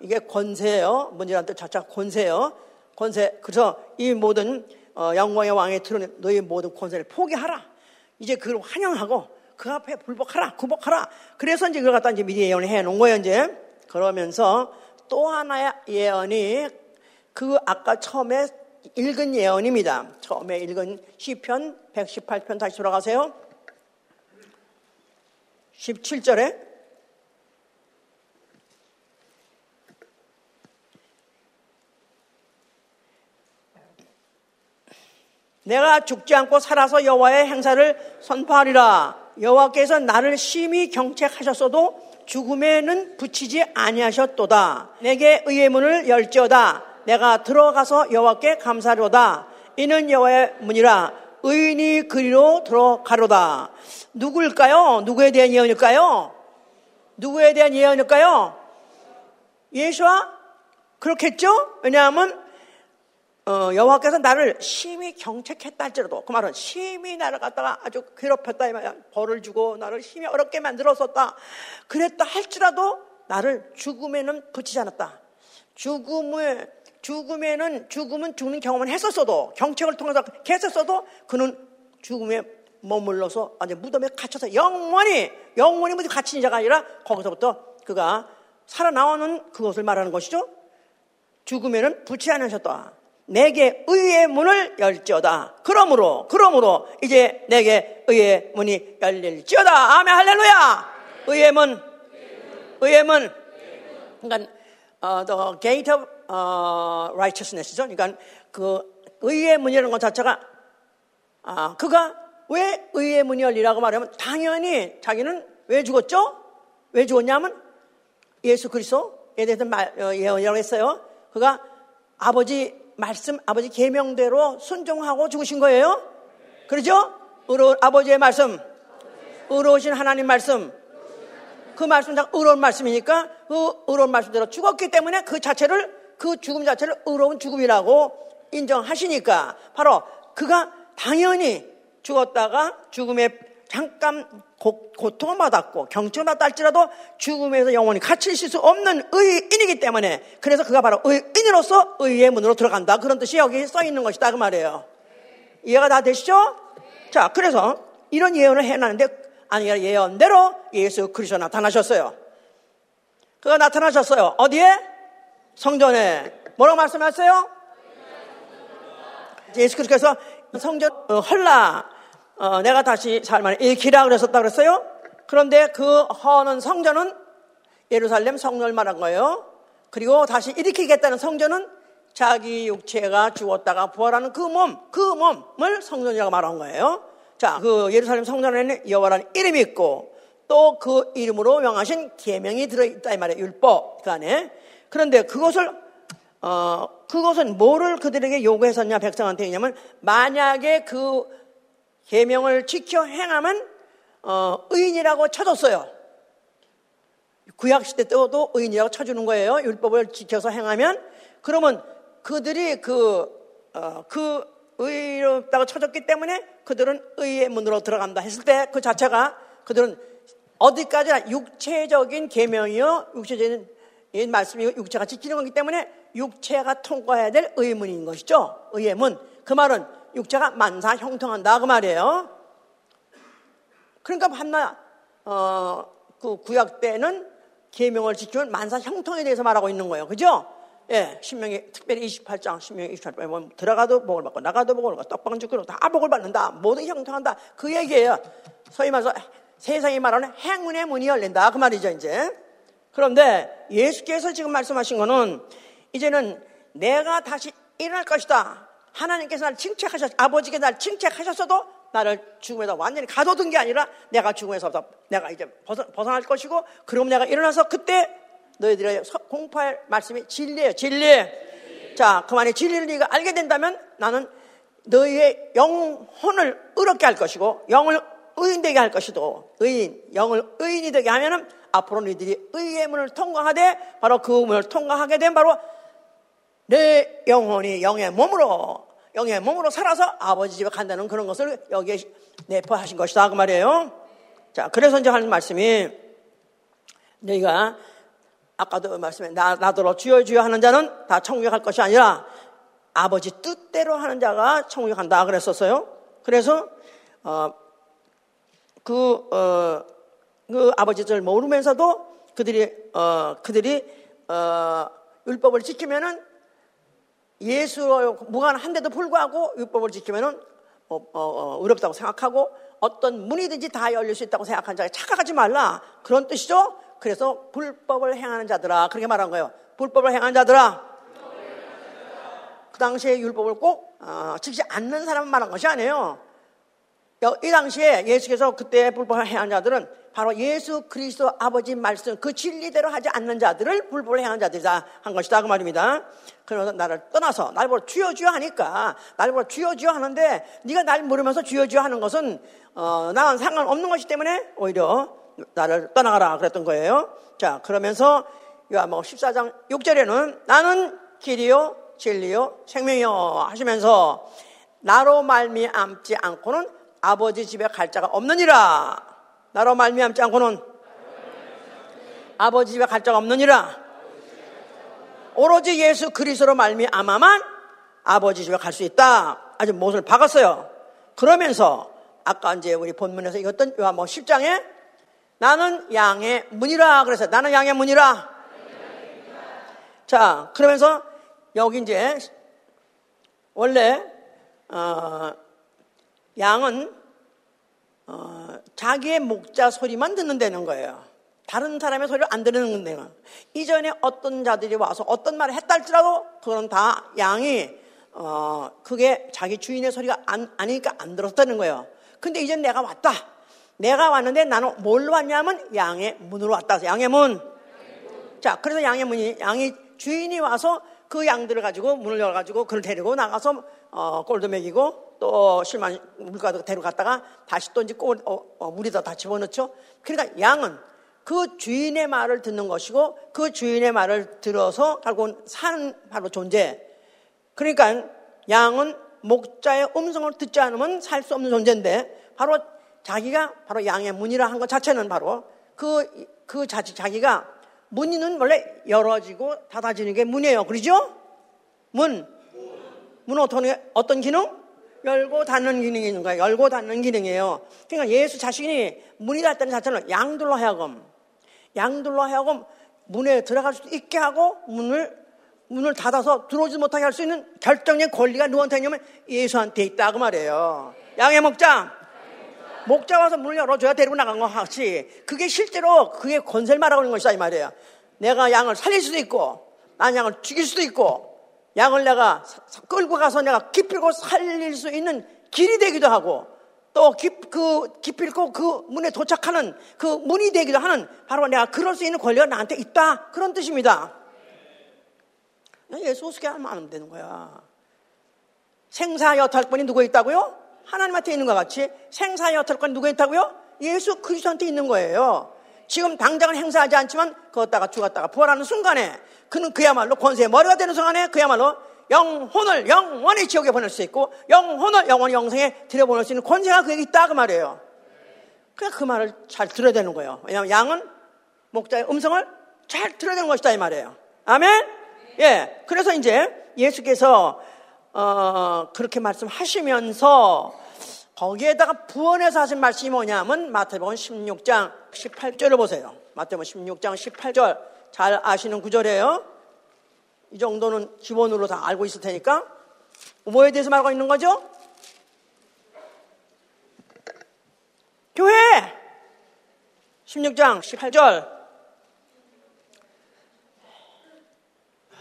이게 권세예요. 문이라는 뜻 자체가 권세예요. 권세. 그래서 이 모든 어, 영광의 왕의 드러낸 너희 모든 권세를 포기하라. 이제 그걸 환영하고 그 앞에 불복하라, 구복하라. 그래서 이제 그걸 갖다 이제 미리 예언을 해 놓은 거예요, 이제. 그러면서 또 하나의 예언이 그 아까 처음에 읽은 예언입니다. 처음에 읽은 시편 118편 다시 돌아가세요. 17절에 내가 죽지 않고 살아서 여호와의 행사를 선포하리라. 여호와께서 나를 심히 경책하셨어도 죽음에는 붙이지 아니하셨도다. 내게 의의 문을 열지어다. 내가 들어가서 여호와께 감사로다. 이는 여호와의 문이라. 의인이 그리로 들어가로다. 누구일까요? 누구에 대한 예언일까요? 누구에 대한 예언일까요? 예수와 그렇겠죠? 왜냐하면 어, 여호와께서 나를 심히 경책했다 할지라도 그 말은 심히 나를 갖다가 아주 괴롭혔다 이 말이야 벌을 주고 나를 심히 어렵게 만들었었다 그랬다 할지라도 나를 죽음에는 붙이지 않았다 죽음을 죽음에는 죽음은 죽는 경험을 했었어도 경책을 통해서 했었어도 그는 죽음에 머물러서 아니 무덤에 갇혀서 영원히 영원히 무슨 갇힌 자가 아니라 거기서부터 그가 살아나오는 그것을 말하는 것이죠. 죽음에는 붙지 않으셨다. 내게 의의 문을 열지어다. 그러므로, 그러므로 이제 내게 의의 문이 열릴지어다. 아멘, 할렐루야! 의의 문, 의의 문. 그러니까, 어, the gate of 어, righteousness죠. 그러니까 그 의의 문이라는 것 자체가, 아, 그가 왜 의의 문이 열리라고 말하면 당연히 자기는 왜 죽었죠? 왜 죽었냐면 예수 그리스도에 대해서 말, 어, 예언이라고 했어요. 그가 아버지 말씀, 아버지 계명대로 순종하고 죽으신 거예요. 그러죠? 의로, 아버지의 말씀, 의로우신 하나님 말씀, 그 말씀 다 의로운 말씀이니까 그 의로운 말씀대로 죽었기 때문에 그 자체를 그 죽음 자체를 의로운 죽음이라고 인정하시니까 바로 그가 당연히 죽었다가 죽음에 잠깐 고, 통을 받았고 경청을 받다 할지라도 죽음에서 영원히 있을 수 없는 의인이기 때문에 그래서 그가 바로 의인으로서 의의 문으로 들어간다. 그런 뜻이 여기 써 있는 것이다. 그 말이에요. 이해가 다 되시죠? 자 그래서 이런 예언을 해놨는데 아니라 예언대로 예수 그리스도 나타나셨어요. 그가 나타나셨어요. 어디에? 성전에. 뭐라고 말씀하셨어요? 예수 그리스도께서 성전 어, 헐라 어, 내가 다시 살만에 일키라 그랬었다 그랬어요. 그런데 그 허는 성전은 예루살렘 성전을 말한 거예요. 그리고 다시 일으키겠다는 성전은 자기 육체가 죽었다가 부활하는 그 몸, 그 몸을 성전이라고 말한 거예요. 자, 그 예루살렘 성전에는 여호와라는 이름이 있고 또 그 이름으로 명하신 계명이 들어있다 이 말이에요. 율법 그 안에. 그런데 그것을 어, 그것은 뭐를 그들에게 요구했었냐 백성한테 했냐면 만약에 그 계명을 지켜 행하면 어, 의인이라고 쳐줬어요. 구약 시대 때도 의인이라고 쳐주는 거예요. 율법을 지켜서 행하면 그러면 그들이 그, 어, 그 의롭다고 쳐줬기 때문에 그들은 의의 문으로 들어간다 했을 때 그 자체가 그들은 어디까지나 육체적인 계명이요, 육체적인 말씀이 육체가 지키는 거기 때문에 육체가 통과해야 될 의문인 것이죠. 의의 문. 그 말은 육체가 만사 형통한다 그 말이에요. 그러니까 한나 어, 그 구약 때는 계명을 지키면 만사 형통에 대해서 말하고 있는 거예요. 그죠? 예, 신명이 특별히 28장, 신명이 28장 뭐 들어가도 복을 받고 나가도 복을 받고 떡방 죽고 다 복을 받는다. 모든 형통한다. 그 얘기예요. 소위 말해서 세상이 말하는 행운의 문이 열린다. 그 말이죠, 이제. 그런데 예수께서 지금 말씀하신 거는 이제는 내가 다시 일어날 것이다. 하나님께서 나를 칭책하셨, 아버지께 나를 칭책하셨어도 나를 죽음에서 완전히 가둬둔 게 아니라 내가 죽음에서부터 내가 이제 벗어, 벗어날 것이고 그럼 내가 일어나서 그때 너희들의 공포할 말씀이 진리예요, 진리. 자, 그만의 진리를 네가 알게 된다면 나는 너희의 영혼을 의롭게 할 것이고 영을 의인 되게 할 것이도 의인, 영을 의인이 되게 하면은 앞으로 너희들이 의의 문을 통과하되 바로 그 문을 통과하게 된 바로 내 영혼이 영의 몸으로 영의 몸으로 살아서 아버지 집에 간다는 그런 것을 여기에 내포하신 것이다 그 말이에요. 자, 그래서 이제 하는 말씀이 너희가 아까도 말씀에 나, 나더러 주여 주여 하는 자는 다갈 것이 아니라 아버지 뜻대로 하는 자가 간다 그랬었어요. 그래서 어, 그, 어, 그 아버지 뜻을 모르면서도 그들이 어, 그들이 어, 율법을 지키면은 예수와 무관한데도 불구하고 율법을 지키면은 어, 어, 어, 어렵다고 생각하고 어떤 문이든지 다 열릴 수 있다고 생각하는 자가 착각하지 말라 그런 뜻이죠. 그래서 불법을 행하는 자들아 그렇게 말한 거예요. 불법을 행하는 자들아. 그 당시에 율법을 꼭 어, 지키지 않는 사람을 말한 것이 아니에요. 이 당시에 예수께서 그때 불법을 행한 자들은 바로 예수 그리스도 아버지 말씀 그 진리대로 하지 않는 자들을 불법을 행한 자들이다 한 것이다 그 말입니다. 그래서 나를 떠나서 날 보러 주여 주여 하니까 날 보러 주여 주여 하는데 네가 날 모르면서 주여 주여 하는 것은 어, 나랑 상관없는 것이기 때문에 오히려 나를 떠나가라 그랬던 거예요. 자 그러면서 요한복음 14장 6절에는 나는 길이요 진리요 생명이요 하시면서 나로 말미암지 않고는 아버지 집에 갈 자가 없느니라. 나로 말미암지 않고는 아버지 집에 갈 자가 없느니라. 오로지 예수 그리스도로 말미암아만 아버지 집에 갈 수 있다. 아주 못을 박았어요. 그러면서 아까 이제 우리 본문에서 읽었던 요한복음 10장에 나는 양의 문이라 그래서 나는 양의 문이라. 자, 그러면서 여기 이제 원래 어, 양은 어, 자기의 목자 소리만 듣는다는 거예요. 다른 사람의 소리를 안 들는 거예요. 이전에 어떤 자들이 와서 어떤 말을 했다 할지라도 그건 다 양이 어, 그게 자기 주인의 소리가 안, 아니니까 안 들었다는 거예요. 근데 이제 내가 왔다. 내가 왔는데 나는 뭘로 왔냐면 양의 문으로 왔다. 양의 문. 자, 그래서 양의 문이, 양이 주인이 와서 그 양들을 가지고 문을 열어가지고 그를 데리고 나가서 어, 꼴도 먹이고 또 실만 물가도 데려갔다가 다시 또 이제 꼴, 어, 어, 물에다 다 집어넣죠. 그러니까 양은 그 주인의 말을 듣는 것이고 그 주인의 말을 들어서 결국은 사는 바로 존재. 그러니까 양은 목자의 음성을 듣지 않으면 살 수 없는 존재인데 바로 자기가 바로 양의 문이라 한 것 자체는 바로 그, 그 자체, 자기가 문은 원래 열어지고 닫아지는 게 문이에요. 그러죠? 문. 문 어떤, 어떤 기능? 열고 닫는 기능이 있는 거예요. 열고 닫는 기능이에요. 그러니까 예수 자신이 문이 닫다는 자체는 양들로 하여금, 양들로 하여금 문에 들어갈 수 있게 하고 문을, 문을 닫아서 들어오지 못하게 할 수 있는 결정적인 권리가 누구한테 있냐면 예수한테 있다. 그 말이에요. 양의 목장. 목자 와서 문을 열어줘야 데리고 나간 것 같이 그게 실제로 그게 권세를 말하고 있는 것이다 이 말이에요. 내가 양을 살릴 수도 있고 난 양을 죽일 수도 있고 양을 내가 끌고 가서 내가 기필고 살릴 수 있는 길이 되기도 하고 또 그 기필고 그 문에 도착하는 그 문이 되기도 하는 바로 내가 그럴 수 있는 권리가 나한테 있다 그런 뜻입니다. 예수 어떻게 하면 되는 거야. 생사 여탈권이 누구 있다고요? 하나님한테 있는 것 같이 생사 여탈권 누구 있다고요? 예수 그리스도한테 있는 거예요. 지금 당장은 행사하지 않지만 걷다가 죽었다가 부활하는 순간에 그는 그야말로 권세의 머리가 되는 순간에 그야말로 영혼을 영원히 지옥에 보낼 수 있고 영혼을 영원히 영생에 들여보낼 수 있는 권세가 그에게 있다 그 말이에요. 그냥 그 말을 잘 들어야 되는 거예요. 왜냐하면 양은 목자의 음성을 잘 들어야 되는 것이다 이 말이에요. 아멘? 예. 그래서 이제 예수께서 어, 그렇게 말씀하시면서 거기에다가 부원해서 하신 말씀이 뭐냐면 마태복음 16장 18절을 보세요. 마태복음 16장 18절 잘 아시는 구절이에요. 이 정도는 기본으로 다 알고 있을 테니까 뭐에 대해서 말하고 있는 거죠? 교회 16장 18절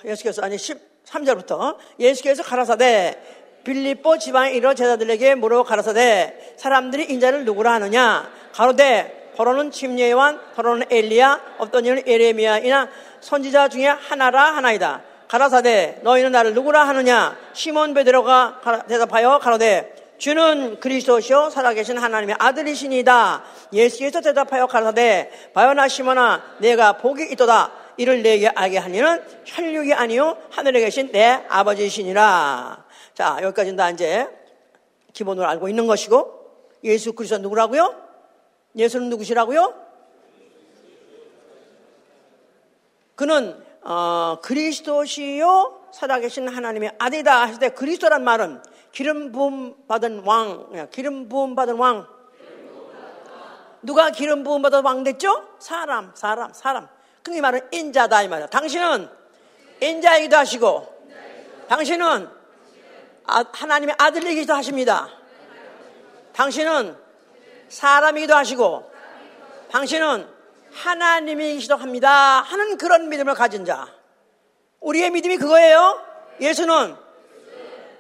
예수께서 아니 13절부터 예수께서 가라사대 빌립보 지방에 이르러 제자들에게 물어 가라사대 사람들이 인자를 누구라 하느냐? 가로대 더러는 침례 요한 더러는 엘리야 없던 이는 에레미야이나 선지자 중에 하나라 하나이다. 가라사대 너희는 나를 누구라 하느냐? 시몬 베드로가 대답하여 가로대 주는 그리스도시요 살아계신 하나님의 아들이시니다. 예수께서 대답하여 가라사대 바요나 시몬아 내가 복이 있도다. 이를 내게 알게 하니는 혈육이 아니요 하늘에 계신 내 아버지시니라. 자 여기까지는 다 이제 기본으로 알고 있는 것이고 예수 그리스도 누구라고요? 예수는 누구시라고요? 그는 어, 그리스도시요 살아계신 하나님의 아들이다 하실 때 그리스도란 말은 기름 부음 받은 왕, 기름 부음 받은 왕. 누가 기름 부음 받은 왕 됐죠? 사람, 사람, 사람. 그이 말은 인자다 이 말이야. 당신은 인자이기도 하시고 당신은 아, 하나님의 아들이기도 하십니다. 당신은 사람이기도 하시고 당신은 하나님이기도 합니다. 하는 그런 믿음을 가진 자. 우리의 믿음이 그거예요. 예수는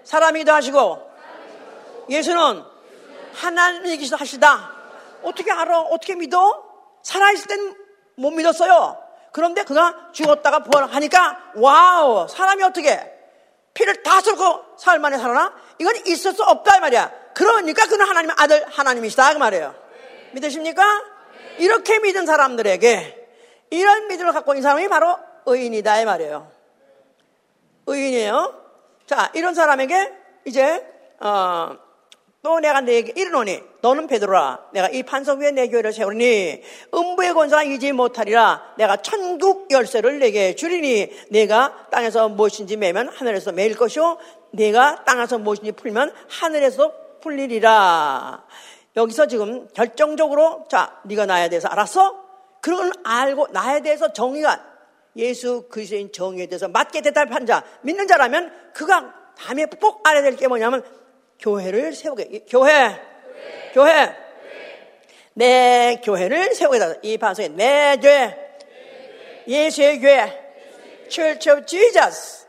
사람이기도 하시고 예수는 하나님이기도 하시다. 어떻게 알아? 어떻게 믿어? 살아있을 땐 못 믿었어요. 그런데 그가 죽었다가 부활하니까 wow 사람이 어떻게 피를 다 쏟고 사흘 만에 살아나? 이건 있을 수 없다 이 말이야. 그러니까 그는 하나님의 아들 하나님이시다 그 말이에요. 믿으십니까? 이렇게 믿은 사람들에게 이런 믿음을 갖고 있는 사람이 바로 의인이다 이 말이에요. 의인이에요. 자, 이런 사람에게 이제 어, 또 내가 내게 이르노니 너는 베드로라. 내가 이 판석 위에 내 교회를 세우니 음부의 권사가 이지 못하리라. 내가 천국 열쇠를 내게 주리니 내가 땅에서 무엇인지 매면 하늘에서 매일 것이요 내가 땅에서 무엇인지 풀면 하늘에서 풀리리라. 여기서 지금 결정적으로 자 네가 나에 대해서 알았어? 그걸 알고 나에 대해서 정의가 예수 그리스도인 정의에 대해서 맞게 대답한 자 믿는 자라면 그가 다음에 꼭 알아야 될 게 뭐냐면 교회를 세우게. 교회. 교회. 내 교회를 세우겠다. 이 방송에 내 교회 예수의 교회 Church of Jesus.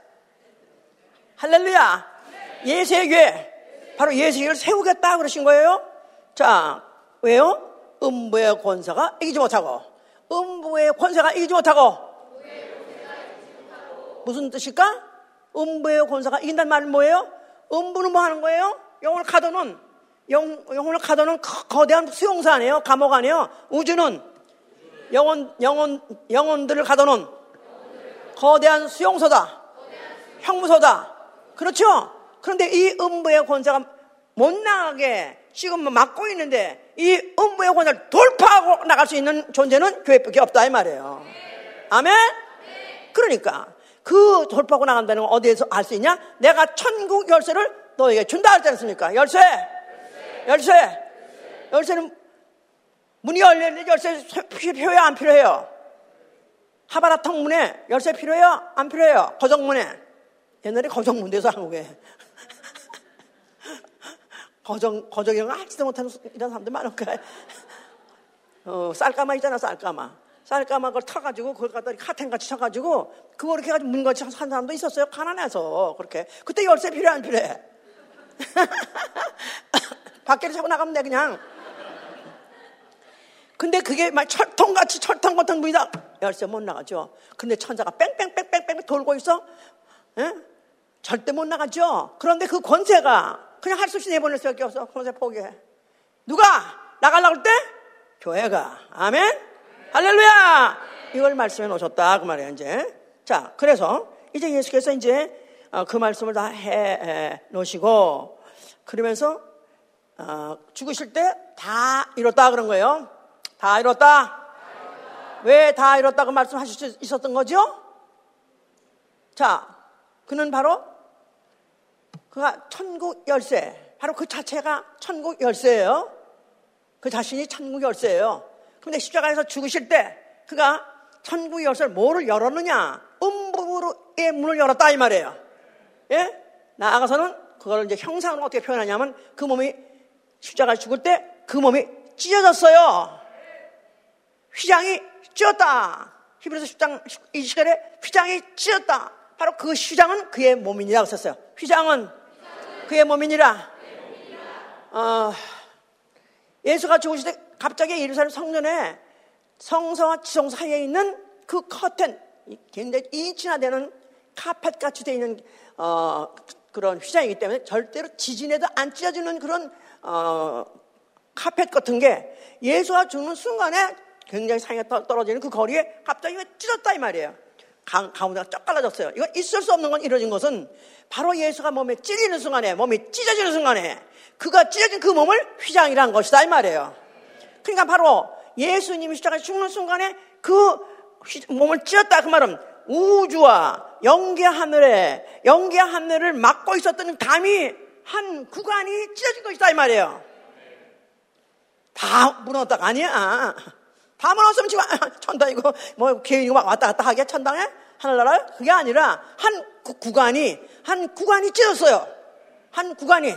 할렐루야. 예수의 교회 바로 예수의 교회를 세우겠다 그러신 거예요? 자 왜요? 음부의 권사가 이기지 못하고. 음부의 권세가 이기지 못하고. 무슨 뜻일까? 음부의 권사가 이긴다는 말은 뭐예요? 음부는 뭐 하는 거예요? 영혼을 가둬놓은, 영, 영혼을 가둬놓은 거대한 수용사 아니에요? 감옥 아니에요? 우주는 영혼, 영혼, 영혼들을 가둬놓은 거대한 수용소다. 형무소다. 그렇죠? 그런데 이 음부의 권세가 못 나가게 지금 막고 있는데 이 음부의 권세를 돌파하고 나갈 수 있는 존재는 교회밖에 없다 이 말이에요. 아멘? 그러니까 그 돌파하고 나간다는 건 어디에서 알 수 있냐? 내가 천국 열쇠를 너에게 준다 할지 않습니까? 열쇠! 열쇠! 열쇠는 문이 열렸는데 열쇠 필요해요? 안 필요해요? 하바라통 문에 열쇠 필요해요? 안 필요해요? 거정문에. 옛날에 거정문 돼서 한국에. 거정, 거정 이런 거 하지도 못하는 이런 사람들 많을까? 어, 쌀까마 있잖아, 쌀까마. 쌀까마 그걸 타가지고 그걸 갖다 카텐같이 쳐가지고 그거 이렇게 해가지고 문같이 한 사람도 있었어요. 가난해서 그렇게. 그때 열쇠 필요해 안 필요해? 밖에를 차고 나가면 돼 그냥. 근데 그게 막 철통같이 철통 같은 문이다. 열쇠 못 나가죠. 근데 천사가 뺑뺑뺑뺑뺑 돌고 있어. 에? 절대 못 나가죠. 그런데 그 권세가 그냥 할 수 없이 내보낼 수밖에 없어. 권세 포기해. 누가 나가려고 할 때? 교회가. 아멘? 할렐루야! 이걸 말씀해 놓으셨다. 그 말이에요, 이제. 자, 그래서 이제 예수께서 이제 어, 그 말씀을 다 해 놓으시고, 그러면서, 어, 죽으실 때 다 이뤘다 그런 거예요. 다 이뤘다. 왜 다 이뤘다고 말씀하실 수 있었던 거죠? 자, 그는 바로 그가 천국 열쇠, 바로 그 자체가 천국 열쇠예요. 그 자신이 천국 열쇠예요. 근데 십자가에서 죽으실 때 그가 천국의 열쇠를 뭐를 열었느냐? 음부의 문을 열었다 이 말이에요. 예? 나아가서는 그걸 이제 형상으로 어떻게 표현하냐면 그 몸이 십자가에 죽을 때 그 몸이 찢어졌어요. 휘장이 찢었다. 히브리서 10장 이 시간에 휘장이 찢었다. 바로 그 휘장은 그의 몸이니라고 썼어요. 휘장은 그의 몸이니라. 어, 예수가 죽으실 때 갑자기 예루살렘 성전에 성서와 지성 사이에 있는 그 커튼, 굉장히 2인치나 되는 카펫 같이 되어 있는 어, 그런 휘장이기 때문에 절대로 지진에도 안 찢어지는 그런 어, 카펫 같은 게 예수가 죽는 순간에 굉장히 상이가 떨어지는 그 거리에 갑자기 찢었다 이 말이에요. 가, 가운데가 쩍 갈라졌어요. 이거 있을 수 없는 건 이루어진 것은 바로 예수가 몸에 찔리는 순간에 몸이 찢어지는 순간에 그가 찢어진 그 몸을 휘장이라는 것이다 이 말이에요. 그러니까 바로 예수님이 십자가에 죽는 순간에 그 몸을 찢었다 그 말은 우주와 영계 하늘에 영계 하늘을 막고 있었던 담이 한 구간이 찢어진 것이다 이 말이에요. 다 무너졌다가 아니야. 다 무너졌으면 지금 천당이고 뭐 개인이고 막 왔다 갔다 하게 천당에 하늘나라 그게 아니라 한 구, 구간이 한 구간이 찢었어요. 한 구간이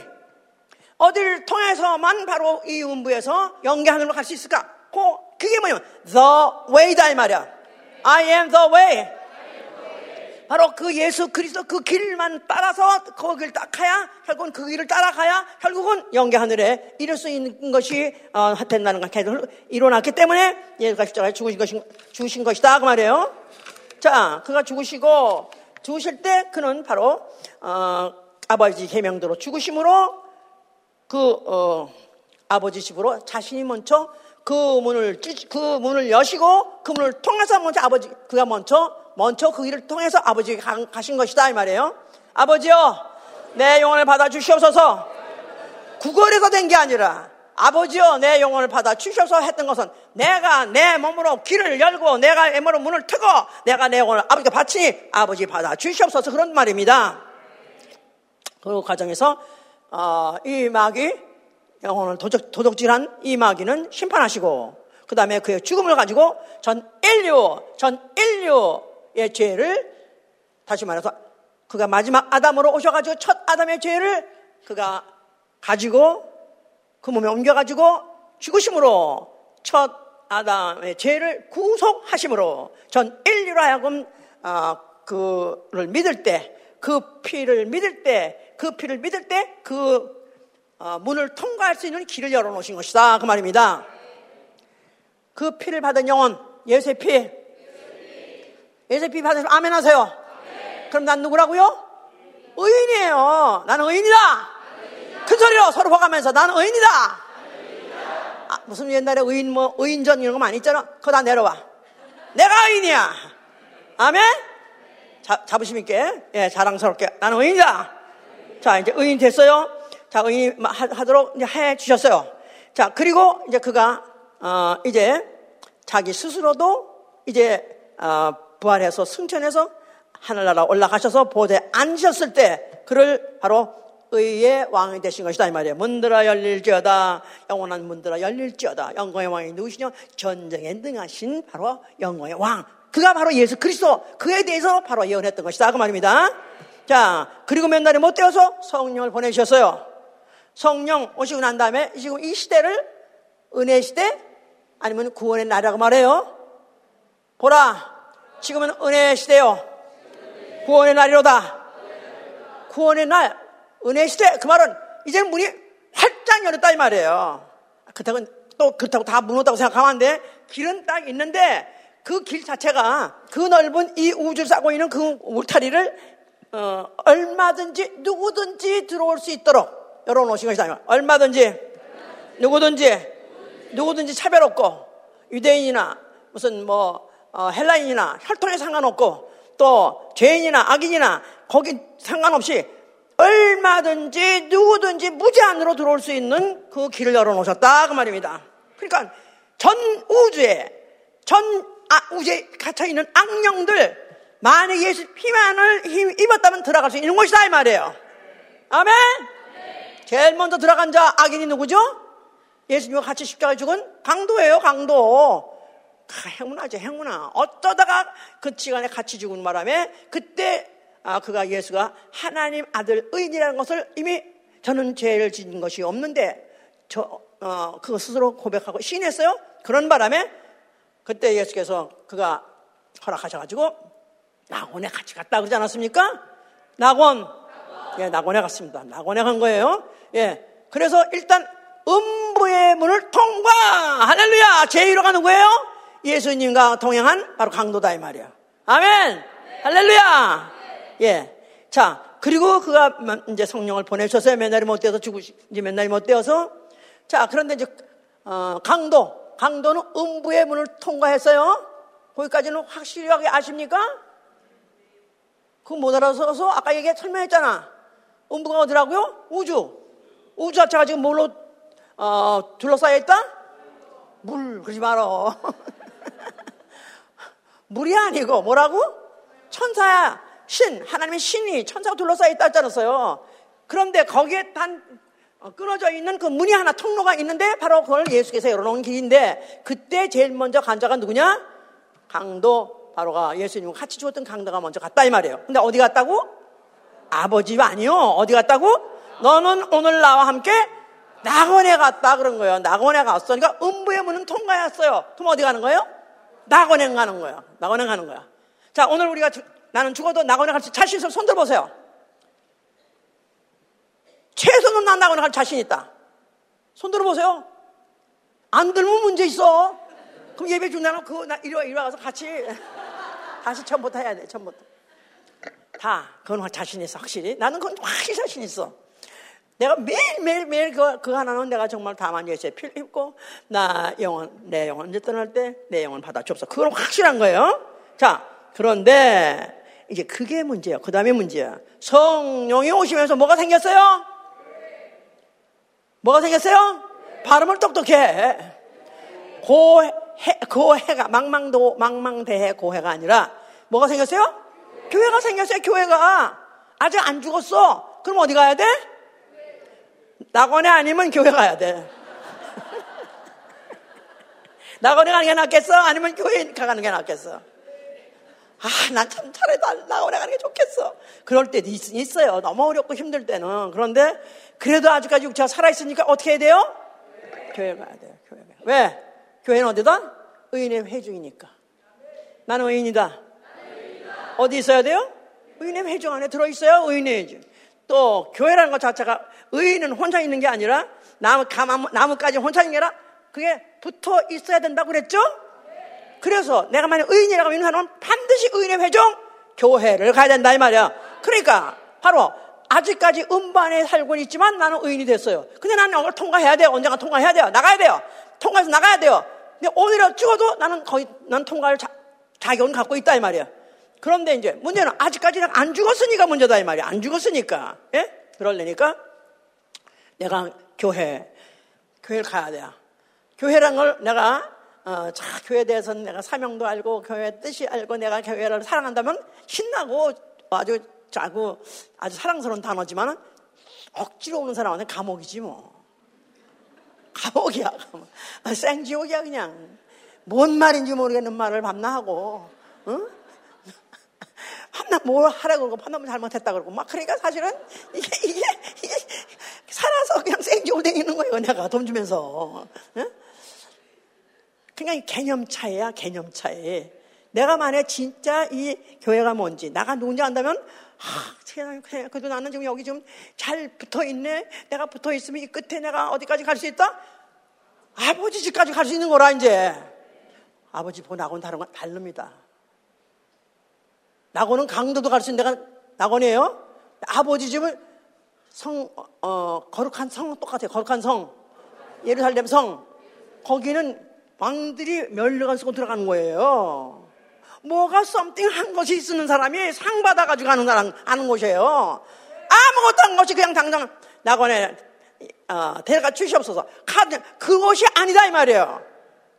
어디를 통해서만 바로 이 음부에서 영계 하늘로 갈 수 있을까? 그, 그게 뭐냐면 the way다 이 말이야. I am the way. 바로 그 예수 그리스도 그 길만 따라서 거기를 딱 가야 결국은 그 길을 따라가야 결국은 영계 하늘에 이룰 수 있는 것이 어, 된다는 것 일어났기 때문에 예수가 십자가에 죽으신 것이 죽으신 것이다 그 말이에요. 자, 그가 죽으시고 죽으실 때 그는 바로 어, 아버지 계명대로 죽으심으로 그 어, 아버지 집으로 자신이 먼저 그 문을 그 문을 여시고 그 문을 통해서 먼저 아버지 그가 먼저 먼저 그 길을 통해서 아버지가 가신 것이다 이 말이에요. 아버지요, 내 영혼을 받아 주시옵소서. 구걸에서 된 게 아니라 아버지여 내 영혼을 받아 주셔서 했던 것은 내가 내 몸으로 길을 열고 내가 내 몸으로 문을 트고 내가 내 영혼을 아버지께 바치니 아버지 받아 주시옵소서 그런 말입니다. 그 과정에서 어, 이 마귀 영혼을 도적, 도둑질한 이 마귀는 심판하시고 그 다음에 그의 죽음을 가지고 전 인류 전 인류의 죄를 다시 말해서 그가 마지막 아담으로 오셔가지고 첫 아담의 죄를 그가 가지고 그 몸에 옮겨가지고 죽으심으로 첫 아담의 죄를 구속하심으로 전 인류로 하여금 어, 그를 믿을 때, 그 피를 믿을 때, 그 피를 믿을 때그 어, 문을 통과할 수 있는 길을 열어놓으신 것이다 그 말입니다. 그 피를 받은 영혼 예수의 피, 예수의 피 받으시면 아멘 하세요. 그럼 난 누구라고요? 의인이에요. 나는 의인이다. 큰 소리로 서로 봐가면서 나는 의인이다. 아, 무슨 옛날에 의인 뭐 의인전 이런 거 많이 있잖아. 그거 다 내려와. 내가 의인이야. 아멘. 자, 자부심 있게 예, 자랑스럽게 나는 의인이다. 자 이제 의인 됐어요. 자 의인 하도록 해 주셨어요. 자 그리고 이제 그가 어, 이제 자기 스스로도 이제 어, 부활해서 승천해서 하늘나라 올라가셔서 보대 앉으셨을 때 그를 바로 의의 왕이 되신 것이다 이 말이에요. 문들아 열릴지어다 영원한 문들아 열릴지어다 영광의 왕이 누구시냐 전쟁에 능하신 바로 영광의 왕 그가 바로 예수 그리스도 그에 대해서 바로 예언했던 것이다 그 말입니다. 자 그리고 몇 날이 못 되어서 성령을 보내주셨어요. 성령 오시고 난 다음에 지금 이 시대를 은혜 시대 아니면 구원의 날이라고 말해요. 보라 지금은 은혜 시대요. 구원의 날이로다. 구원의 날 은혜 시대 그 말은 이제 문이 활짝 열었다 이 말이에요. 그렇다고 또 그렇다고 다 무너졌다고 생각하면 안 돼. 길은 딱 있는데 그 길 자체가 그 넓은 이 우주를 싸고 있는 그 울타리를 어, 얼마든지 누구든지 들어올 수 있도록 열어놓으신 것이다. 얼마든지 누구든지 누구든지 차별 없고 유대인이나 무슨 뭐 어, 헬라인이나 혈통에 상관없고 또 죄인이나 악인이나 거기 상관없이 얼마든지 누구든지 무제한으로 들어올 수 있는 그 길을 열어놓으셨다 그 말입니다. 그러니까 전 우주에 전 아, 우주에 갇혀 있는 악령들 만약 예수 피만을 입었다면 들어갈 수 있는 것이다 이 말이에요. 아멘. 제일 먼저 들어간 자 악인이 누구죠? 예수님과 같이 십자가에 죽은 강도예요 강도. 행운하지 행운아. 어쩌다가 그 시간에 같이 죽은 바람에 그때 아, 그가 예수가 하나님 아들 의인이라는 것을 이미 저는 죄를 지은 것이 없는데 저 어, 그거 스스로 고백하고 시인했어요. 그런 바람에 그때 예수께서 그가 허락하셔가지고 낙원에 같이 갔다 그러지 않았습니까? 낙원, 예, 낙원에 갔습니다. 낙원에 간 거예요. 예, 그래서 일단 음부의 문을 통과. 할렐루야. 제1호가 누구예요? 예수님과 동행한 바로 강도다 이 말이야. 아멘. 할렐루야. 예. 자, 그리고 그가 이제 성령을 보내셔서 몇 날이 못 되어서 죽으시, 이제 몇 날이 못 되어서 자, 그런데 이제, 어, 강도, 강도는 음부의 문을 통과했어요. 거기까지는 확실하게 아십니까? 그거 못 알아서서 아까 얘기 설명했잖아. 음부가 어디라고요? 우주. 우주 자체가 지금 뭘로, 어, 둘러싸여 있다? 물, 그러지 말어. 물이 아니고 뭐라고? 천사야. 신, 하나님의 신이 천사가 둘러싸여 있다 했잖아요. 그런데 거기에 단 어, 끊어져 있는 그 문이 하나 통로가 있는데 바로 그걸 예수께서 열어놓은 길인데 그때 제일 먼저 간 자가 누구냐? 강도 바로가 예수님과 같이 죽었던 강도가 먼저 갔다 이 말이에요. 근데 어디 갔다고? 아버지가 아니요. 어디 갔다고? 너는 오늘 나와 함께 낙원에 갔다 그런 거예요. 낙원에 갔어. 그러니까 음부의 문은 통과했어요. 그럼 어디 가는 거예요? 낙원에 가는 거예요. 낙원에 가는 거야. 자, 오늘 우리가 나는 죽어도 낙원에 갈 자신 있으면 손 들어보세요. 최소는 난 낙원에 갈 자신 있다. 손 들어보세요. 안 들면 문제 있어. 그럼 예배 준다면 그거 나 이리 와, 이리 와서 같이 다시 처음부터 해야 돼, 처음부터. 다, 그건 자신 있어, 확실히. 나는 그건 확실히 자신 있어. 내가 매일매일 매일 그, 그 하나는 내가 정말 다만 예수의 피를 입고 나 영혼, 내 영혼 이제 떠날 때 내 영혼 받아 줍소. 그건 확실한 거예요. 자, 그런데 이제 그게 문제예요. 그 다음에 문제야. 성령이 오시면서 뭐가 생겼어요? 뭐가 생겼어요? 발음을 똑똑해. 고 해, 고해가, 망망도, 망망대해 고해가 아니라 뭐가 생겼어요? 교회가 생겼어요, 교회가. 아직 안 죽었어. 그럼 어디 가야 돼? 낙원에 아니면 교회 가야 돼. 낙원에 가는 게 낫겠어? 아니면 교회 가는 게 낫겠어? 아, 난 참 차라리 낙원에 가는 게 좋겠어. 그럴 때도 있, 있어요. 너무 어렵고 힘들 때는. 그런데 그래도 아직까지 육체가 살아있으니까 어떻게 해야 돼요? 교회 가야 돼요. 교회 가야 왜? 교회는 어디다? 의인의 회중이니까. 나는 의인이다. 어디 있어야 돼요? 의인의 회중 안에 들어있어요. 의인의 회중. 또 교회라는 것 자체가 의인은 혼자 있는 게 아니라 나무, 나무까지 혼자 있는 게 아니라 그게 붙어 있어야 된다고 그랬죠? 그래서 내가 만약 의인이라고 믿는 사람은 반드시 의인의 회중 교회를 가야 된다 이 말이야. 그러니까 바로 아직까지 음반에 살고 있지만 나는 의인이 됐어요. 근데 나는 이걸 통과해야 돼요. 언젠가 통과해야 돼요. 나가야 돼요. 통과해서 나가야 돼요. 근데 오히려 죽어도 나는 거의 난 통과할 자, 자격은 갖고 있다 이 말이야. 그런데 이제 문제는 아직까지는 안 죽었으니까 문제다 이 말이야. 안 죽었으니까. 예? 그럴래니까 내가 교회 교회를 가야 돼요. 교회란 걸 내가 어, 자, 교회에 대해서는 내가 사명도 알고 교회 뜻이 알고 내가 교회를 사랑한다면 신나고 아주 짜고 아주 사랑스러운 단어지만 억지로 오는 사람한테 감옥이지 뭐. 감옥이야. 감옥. 아, 생지옥이야 그냥. 뭔 말인지 모르겠는 말을 밤나 하고. 응? 밤나 뭘 하라고 그러고 밤나 잘못했다 그러고 막 그러니까 사실은 이게 이게, 이게 살아서 그냥 생지옥 댕기는 거예요 내가 돈 주면서. 응? 그냥 개념 차이야, 개념 차이. 내가 만약 진짜 이 교회가 뭔지, 나가 누군지 안다면, 아, 세상에, 그래도 나는 지금 여기 좀 잘 붙어 있네. 내가 붙어 있으면 이 끝에 내가 어디까지 갈 수 있다? 아버지 집까지 갈 수 있는 거라, 이제. 아버지 보고 나고는 다른 건 다릅니다. 나고는 강도도 갈 수 있는 데가 낙원이에요. 아버지 집은 성, 어, 거룩한 성 똑같아요. 거룩한 성. 예루살렘 성. 거기는 왕들이 멸류관 쓰고 들어가는 거예요. 뭐가 썸띵 한 것이 있는 사람이 상 받아가지고 가는 사람, 아는 곳이에요. 아무것도 한 것이 그냥 당장 낙원에 어, 데려가 주시옵소서. 카드, 그것이 아니다 이 말이에요.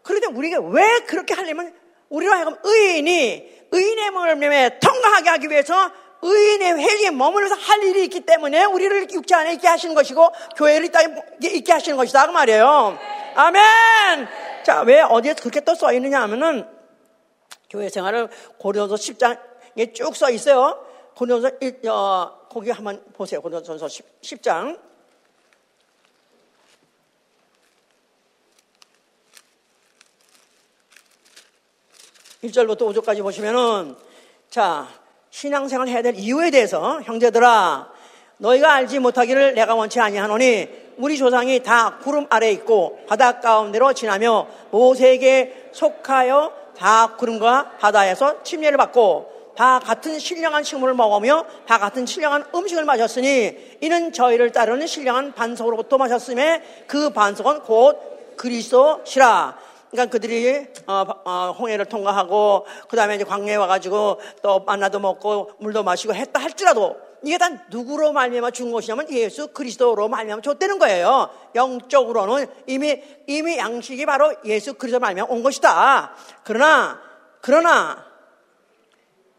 그런데 우리가 왜 그렇게 하려면 우리로 하여금 의인이 의인의 몸을 통과하게 하기 위해서 의인의 회중에 머물면서 할 일이 있기 때문에 우리를 육체 안에 있게 하시는 것이고 교회를 있게 하시는 것이다 그 말이에요. 아멘. 자, 왜 어디에 그렇게 또 써 있느냐 하면은 교회 생활을 고린도서 10장에 쭉 써 있어요. 1, 어, 거기 한번 보세요. 고린도서 10, 10 장. 일절부터오절까지 보시면은 자, 신앙생활 해야 될 이유에 대해서 형제들아 너희가 알지 못하기를 내가 원치 아니하노니 우리 조상이 다 구름 아래 있고 바다 가운데로 지나며 모세에게 속하여 다 구름과 바다에서 침례를 받고 다 같은 신령한 식물을 먹으며 다 같은 신령한 음식을 마셨으니 이는 저희를 따르는 신령한 반석으로부터 마셨음에 그 반석은 곧 그리스도시라. 그러니까 그들이 어, 어, 홍해를 통과하고 그 다음에 광야에 와가지고 또 만나도 먹고 물도 마시고 했다 할지라도 이게 다 누구로 말미암아 준 것이냐면 예수 그리스도로 말미암아 줬다는 거예요. 영적으로는 이미 이미 양식이 바로 예수 그리스도 말미암아 온 것이다. 그러나 그러나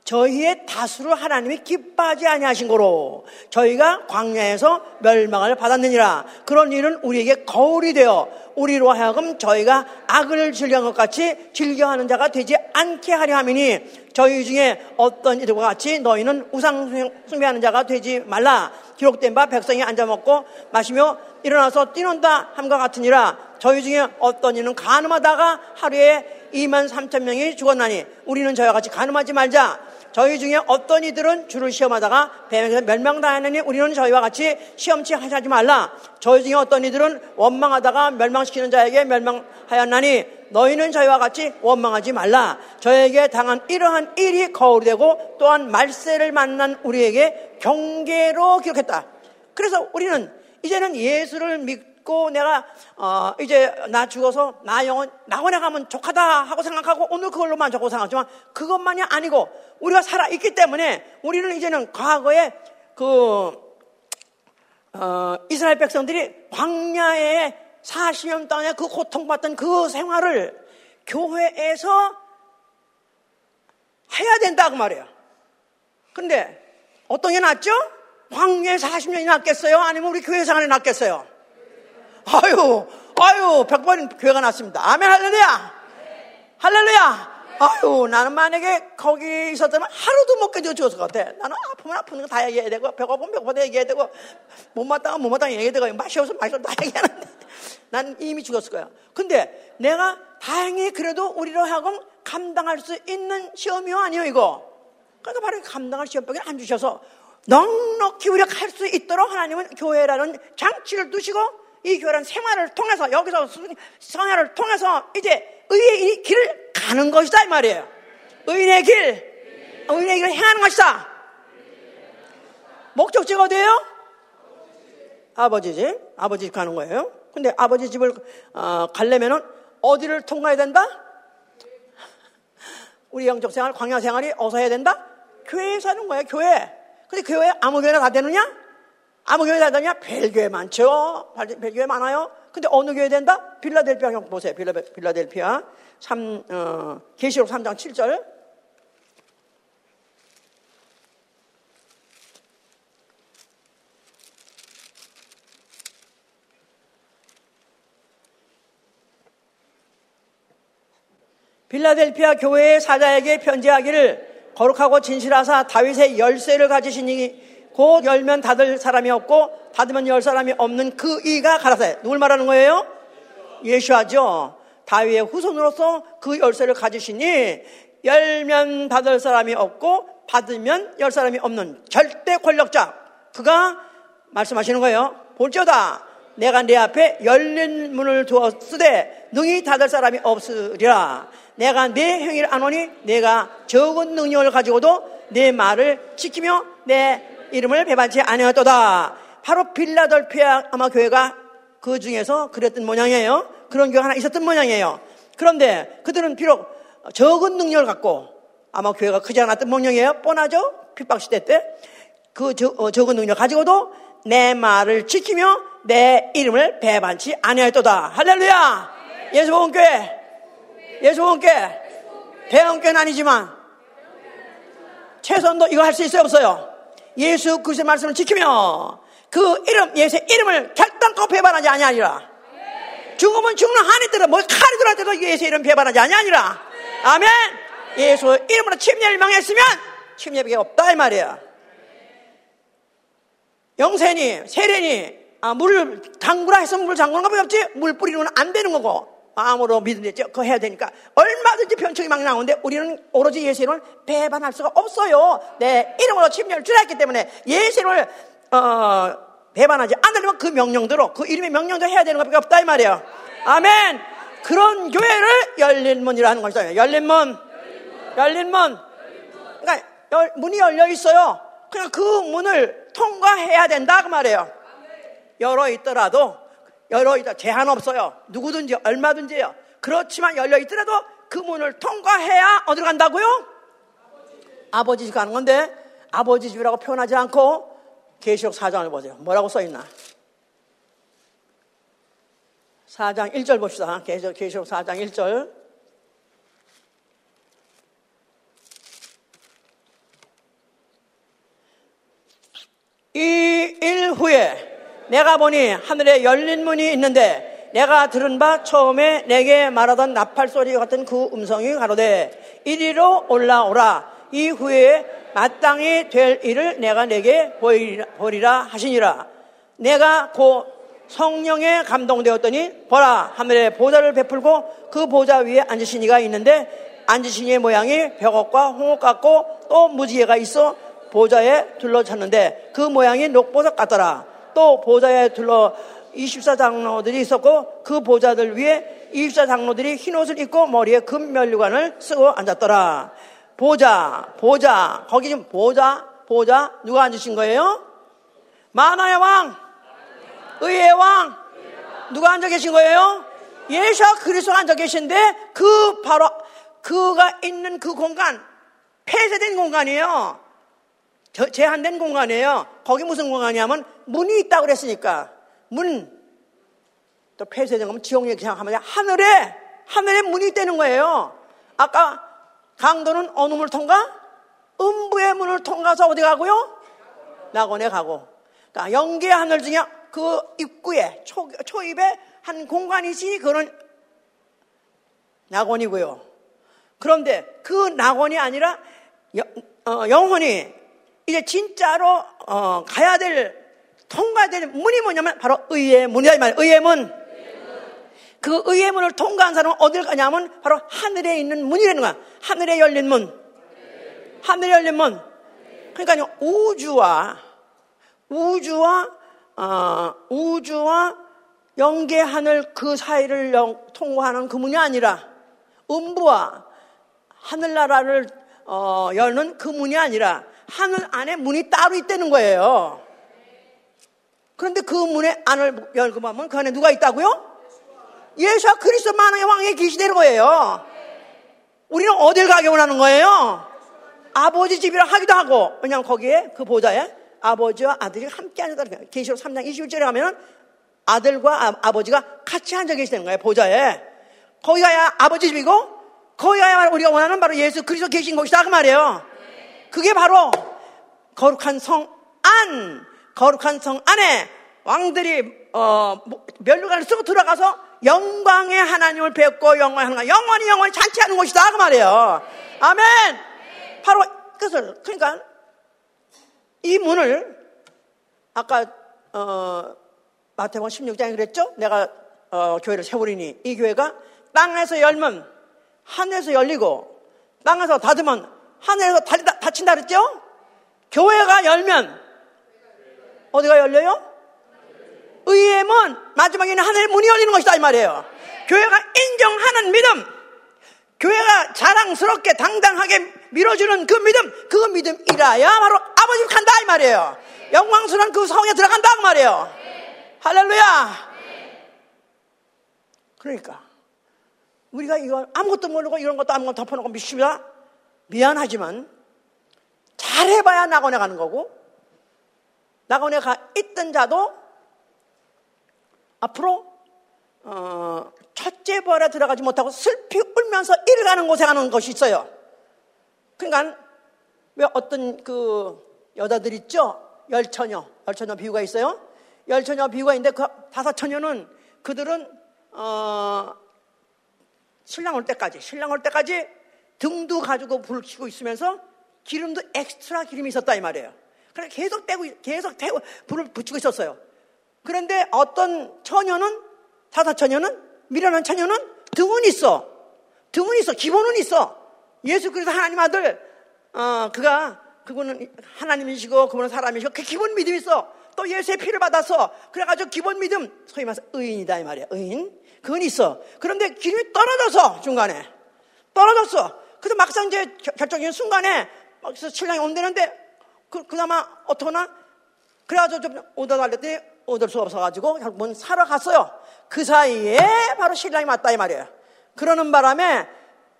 저희의 다수를 하나님이 기뻐하지 아니하신 거로 저희가 광야에서 멸망을 받았느니라. 그런 일은 우리에게 거울이 되어 우리로 하여금 저희가 악을 즐겨한 것 같이 즐겨하는 자가 되지 않게 하려 함이니 저희 중에 어떤 이들과 같이 너희는 우상 숭배하는 자가 되지 말라. 기록된 바 백성이 앉아 먹고 마시며 일어나서 뛰는다 함과 같으니라. 저희 중에 어떤 이는 가늠하다가 하루에 2만 3천 명이 죽었나니 우리는 저희와 같이 가늠하지 말자. 저희 중에 어떤 이들은 주를 시험하다가 뱀에서 멸망당하느니 우리는 저희와 같이 시험치 하지 말라. 저희 중에 어떤 이들은 원망하다가 멸망시키는 자에게 멸망하였나니 너희는 저희와 같이 원망하지 말라. 저에게 당한 이러한 일이 거울이 되고 또한 말세를 만난 우리에게 경계로 기록했다. 그래서 우리는 이제는 예수를 믿, 믿고 내가 어 이제 나 죽어서 나 영혼 나원에 가면 족하다 하고 생각하고 오늘 그걸로 만족하고 생각하지만 그것만이 아니고 우리가 살아 있기 때문에 우리는 이제는 과거에 그 어, 이스라엘 백성들이 광야에 40년 동안에 그 고통받던 그 생활을 교회에서 해야 된다고 말이에요. 근데 어떤 게 낫죠? 광야에 40년이 낫겠어요? 아니면 우리 교회 생활이 낫겠어요? 아유, 아유, 백번 교회가 낫습니다. 아멘, 할렐루야! 할렐루야! 아유, 나는 만약에 거기 있었다면 하루도 못 견디고 죽었을 것 같아. 나는 아프면 아픈 거 다 얘기해야 되고, 배고프면 배고프다 얘기해야 되고, 못마땅하면 못마땅하 얘기해야 되고, 맛이 없으면 맛이 없다 얘기하는데. 난 이미 죽었을 거야. 근데 내가 다행히 그래도 우리로 하여금 감당할 수 있는 시험이요, 아니요, 이거? 그러니까 바로 감당할 시험병이 안 주셔서 넉넉히 우리가 할 수 있도록 하나님은 교회라는 장치를 두시고 이 교회라는 생활을 통해서 여기서 생활을 통해서 이제 의의 길을 가는 것이다 이 말이에요. 의인의 길, 의인의 길을 행하는 것이다. 목적지가 어디예요? 아버지 집, 아버지 집 가는 거예요. 근데 아버지 집을 어, 가려면은 어디를 통과해야 된다? 우리 영적 생활, 광야 생활이 어서 해야 된다? 교회에 사는 거예요, 교회. 근데 교회 아무 교회나 다 되느냐? 아무 교회 다 되느냐? 벨교회 많죠? 벨교회 많아요? 근데 어느 교회 된다? 빌라델피아 형 보세요. 빌라, 빌라델피아 3, 어, 계시록 3장 7절. 빌라델피아 교회의 사자에게 편지하기를 거룩하고 진실하사 다윗의 열쇠를 가지시니 곧 열면 닫을 사람이 없고 닫으면 열 사람이 없는 그 이가 가라사대. 누굴 말하는 거예요? 예수하죠. 다윗의 후손으로서 그 열쇠를 가지시니 열면 닫을 사람이 없고 받으면 열 사람이 없는 절대 권력자. 그가 말씀하시는 거예요. 볼지어다. 내가 내 앞에 열린 문을 두었으되 능히 닫을 사람이 없으리라. 내가 내 행위를 안 오니 내가 적은 능력을 가지고도 내 말을 지키며 내 이름을 배반치 아니하였도다. 바로 빌라델피아 아마 교회가 그 중에서 그랬던 모양이에요. 그런 교회가 하나 있었던 모양이에요. 그런데 그들은 비록 적은 능력을 갖고 아마 교회가 크지 않았던 모양이에요. 뻔하죠? 핍박시대 때. 그 적, 어, 적은 능력 가지고도 내 말을 지키며 내 이름을 배반치 아니하였도다. 할렐루야! 예수 복음 교회 예수 원께 대형교는 아니지만 최선도 이거 할 수 있어요 없어요? 예수 그리스도의 말씀을 지키며 그 이름 예수의 이름을 결단코 배반하지 아니하리라. 죽으면 죽는 한이 들어 뭐 칼이 들어도 예수의 이름 배반하지 아니하니라. 아멘. 예수 이름으로 침례를 망했으면 침례밖에 없다 이 말이야. 영세니 세례니 아, 물을 담그라 했으면 물 담그는 것밖에 없지 물 뿌리는 건 안 되는 거고 마음으로 믿는데 그거 해야 되니까 얼마든지 변청이 막 나오는데 우리는 오로지 예수 이름을 배반할 수가 없어요. 내 이름으로 침례를 주라 했기 때문에 예수 이름을 어, 배반하지 않으려면 그 명령대로 그 이름의 명령대로 해야 되는 것밖에 없다 이 말이에요. 아멘. 그런 교회를 열린 문이라 하는 것이다. 열린 문. 열린 문. 그러니까 열, 문이 열려 있어요. 그냥 그 문을 통과해야 된다 그 말이에요. 열어 있더라도 열어 있다. 제한 없어요. 누구든지 얼마든지요. 그렇지만 열려 있더라도 그 문을 통과해야 어디로 간다고요? 아버지 집 가는 건데 아버지 집이라고 표현하지 않고 계시록 4장을 보세요. 뭐라고 써 있나? 4장 1절 봅시다. 계시록, 계시록 4장 1절. 이 일 후에 내가 보니 하늘에 열린 문이 있는데 내가 들은 바 처음에 내게 말하던 나팔 소리 같은 그 음성이 가로되 이리로 올라오라. 이후에 마땅히 될 일을 내가 내게 보리라 하시니라. 내가 고 성령에 감동되었더니 보라 하늘에 보좌를 베풀고 그 보좌 위에 앉으신 이가 있는데 앉으신 이의 모양이 벽옥과 홍옥 같고 또 무지개가 있어 보좌에 둘러쳤는데 그 모양이 녹보석 같더라 또 보좌에 둘러 24장로들이 있었고 그 보좌들 위에 24장로들이 흰 옷을 입고 머리에 금 면류관을 쓰고 앉았더라. 보좌, 보좌, 거기 지금 보좌, 보좌 누가 앉으신 거예요? 만화의 왕, 의의 왕, 누가 앉아 계신 거예요? 예수 그리스도가 앉아 계신데 그 바로 그가 있는 그 공간 폐쇄된 공간이에요. 제한된 공간이에요. 거기 무슨 공간이냐면 문이 있다고 그랬으니까 문. 또 폐쇄된 거면 지옥 얘기 생각하면 하늘에 하늘에 문이 있다는 거예요. 아까 강도는 어느 문을 통과? 음부의 문을 통과서 어디 가고요? 낙원에 가고. 그러니까 영계 하늘 중에 그 입구에 초, 초입에 한 공간이 있으니 그런 낙원이고요. 그런데 그 낙원이 아니라 여, 어, 영혼이 이제 진짜로 어, 가야 될 통과될 문이 뭐냐면 바로 의의 문이다 이 말이에요. 의의 문. 그 의의 문을 통과한 사람은 어딜 가냐면 바로 하늘에 있는 문이라는 거야. 하늘에 열린 문. 하늘에 열린 문. 그러니까 우주와 우주와 어, 우주와 영계 하늘 그 사이를 통과하는 그 문이 아니라 음부와 하늘나라를 어, 여는 그 문이 아니라 하늘 안에 문이 따로 있다는 거예요. 그런데 그 문의 안을 열고 보면 그 안에 누가 있다고요? 예수와 그리스도 만왕의 왕에 계시되는 거예요. 우리는 어딜 가게 원하는 거예요? 아버지 집이라 하기도 하고 왜냐하면 거기에 그 보좌에 아버지와 아들이 함께 거예요. 계시록 3장 21절에 가면은 아들과 아, 버지가 같이 앉아 계시는 거예요. 보좌에. 거기가 아버지 집이고 거기가 우리가 원하는 바로 예수 그리스도 계신 곳이다 그 말이에요. 그게 바로 거룩한 성 안, 거룩한 성 안에 왕들이 어, 멸류관을 쓰고 들어가서 영광의 하나님을 뵙고 영광의 하나님 영원히 영원히 잔치하는 곳이다 그 말이에요. 아멘. 바로 그래서 그러니까 이 문을 아까 어, 마태복음 16장에 그랬죠? 내가 어, 교회를 세우리니 이 교회가 땅에서 열면 하늘에서 열리고 땅에서 닫으면 하늘에서 닫힌다 그랬죠? 교회가 열면 어디가 열려요? 문 마지막에는 하늘의 문이 열리는 것이다 이 말이에요. 교회가 인정하는 믿음, 교회가 자랑스럽게 당당하게 밀어주는 그 믿음, 그 믿음이라야 바로 아버지 간다 이 말이에요. 영광스러운 그 성에 들어간다 그 말이에요. 할렐루야. 그러니까 우리가 이거 아무것도 모르고 이런 것도 아무것도 덮어놓고 믿습니다. 미안하지만 잘해봐야 낙원에 가는 거고 낙원에 가 있던 자도 앞으로 어, 첫째 벌에 들어가지 못하고 슬피 울면서 일 가는 곳에 가는 것이 있어요. 그러니까 왜 어떤 그 여자들 있죠? 열처녀, 열처녀 비유가 있어요. 열처녀 비유가 있는데 그 다섯 처녀는 그들은 어, 신랑 올 때까지 신랑 올 때까지 등도 가지고 불을 켜고 있으면서 기름도 엑스트라 기름이 있었다 이 말이에요. 그래 계속 떼고 계속 태고 불을 붙이고 있었어요. 그런데 어떤 처녀는 다섯 처녀는 미련한 처녀는 등은 있어. 등은 있어. 기본은 있어. 예수 그리스도 하나님 아들 어, 그가 그분은 하나님이시고 그분은 사람이시고 그 기본 믿음이 있어. 또 예수의 피를 받아서 그래가지고 기본 믿음 소위 말해서 의인이다 이 말이야. 의인 그건 있어. 그런데 기름이 떨어져서 중간에 떨어졌어. 그래서 막상 이제 결정적인 순간에 막 신랑이 온다는데 그, 그나마 어떡하나? 그래가지고 좀 오더 달랬더니 얻을 수 없어가지고 결국은 사러 갔어요. 그 사이에 바로 신랑이 맞다 이 말이에요. 그러는 바람에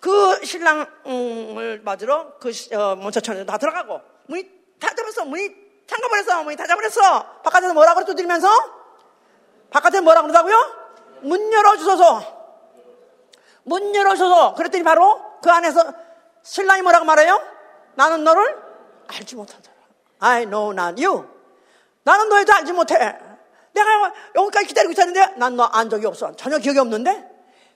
그 신랑을 맞으러 그 어, 먼저천에 다 들어가고 문이 닫아버렸어. 문이 잠가버렸어. 문이 닫아버렸어. 바깥에서 뭐라고 두드리면서 바깥에 뭐라고 그러다고요? 문 열어주소서. 문 열어주소서. 그랬더니 바로 그 안에서 신랑이 뭐라고 말해요? 나는 너를 알지 못하더라. I know not you. 나는 너에 도 알지 못해. 내가 여기까지 기다리고 있었는데 난 너 안 적이 없어. 전혀 기억이 없는데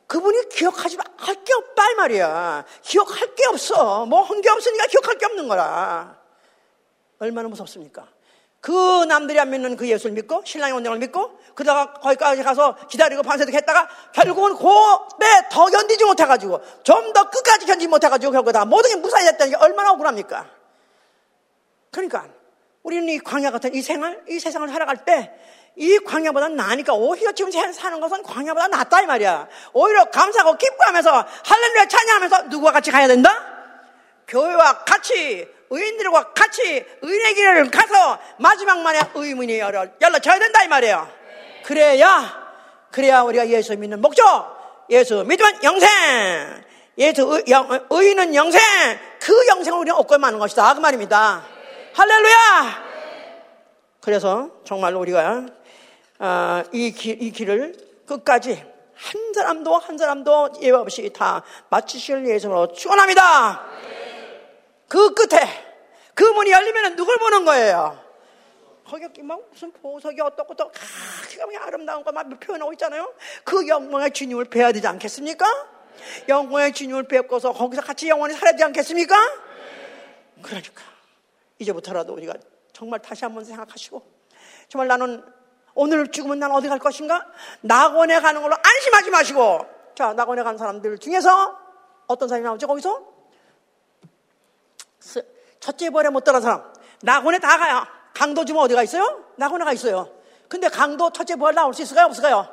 그분이 기억하지 할 게 없다 이 말이야. 기억할 게 없어. 뭐 한 게 없으니까 기억할 게 없는 거라. 얼마나 무섭습니까? 그 남들이 안 믿는 그 예수를 믿고 신랑의 원장을 믿고 그러다가 거기까지 가서 기다리고 밤새도록 했다가 결국은 그때 더 견디지 못해가지고 좀 더 끝까지 견디지 못해가지고 결국 다 모든 게 무사히 됐다는 게 얼마나 억울합니까? 그러니까 우리는 이 광야 같은 이 생활, 이 세상을 살아갈 때 이 광야보다 나으니까 오히려 지금 사는 것은 광야보다 낫다 이 말이야. 오히려 감사하고 기뻐하면서 할렐루야 찬양하면서 누구와 같이 가야 된다? 교회와 같이 의인들과 같이 의인의 길을 가서 마지막 만에 의문이 열어, 열려져야 된다 이 말이에요. 그래야 그래야 우리가 예수 믿는 목적. 예수 믿으면 영생. 예수 의, 영, 의인은 영생. 그 영생을 우리는 얻고 마는 것이다. 그 말입니다. 할렐루야! 그래서 정말로 우리가 어, 이, 길, 이 길을 끝까지 한 사람도 한 사람도 예외 없이 다 마치실 예정으로 축원합니다. 그 끝에 그 문이 열리면 누굴 보는 거예요? 거기 막 무슨 보석이 어떻고 또막 아름다운 거막 표현하고 있잖아요. 그 영광의 주님을 뵈야 되지 않겠습니까? 영광의 주님을 뵙고서 거기서 같이 영원히 살아야 되지 않겠습니까? 그러니까 이제부터라도 우리가 정말 다시 한번 생각하시고 정말 나는 오늘 죽으면 난 어디 갈 것인가? 낙원에 가는 걸로 안심하지 마시고 자 낙원에 간 사람들 중에서 어떤 사람이 나오죠 거기서? 첫째 벌에 못 들어간 사람 낙원에 다 가요 강도 주면 어디가 있어요? 낙원에 가 있어요 근데 강도 첫째 벌 나올 수 있을까요? 없을까요?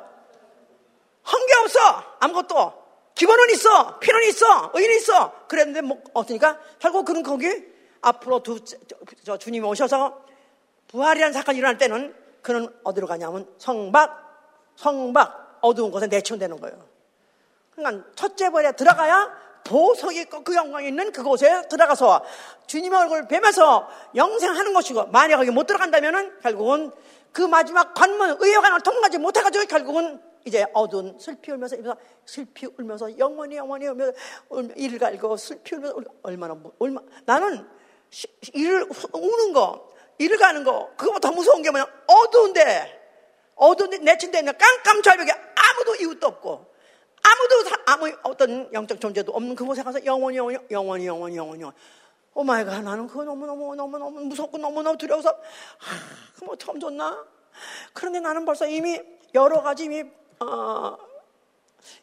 한 게 없어 아무것도 기본은 있어 피는 있어 의인은 있어 그랬는데 뭐 어떠니까 결국 그는 거기 앞으로 두, 저, 저 주님이 오셔서 부활이라는 사건이 일어날 때는 그는 어디로 가냐면 성박, 성박, 어두운 곳에 내치운되는 거예요. 그러니까 첫째 벌에 들어가야 보석이 있고 그 영광이 있는 그곳에 들어가서 주님의 얼굴을 뵈면서 영생하는 것이고 만약 거기 못 들어간다면은 결국은 그 마지막 관문 의회관을 통과하지 못해가지고 결국은 이제 어두운 슬피 울면서 슬피 울면서 영원히 영원히 울면서 이를 갈고 슬피 울면서 얼마나 얼마 나는 이를 우는 거 이를 가는 거 그거보다 더 무서운 게 뭐냐? 어두운데 어두운데 내친데 있는 깜깜 절벽에 아무도 이웃도 없고 아무도 아무 어떤 영적 존재도 없는 그곳에 가서 영원히 영원히 영원히 영원히 영원히 oh my God 나는 그거 너무너무 너무너무 무섭고 너무너무 두려워서 아, 그뭐 처음 줬나 그런데 나는 벌써 이미 여러 가지 이미 어,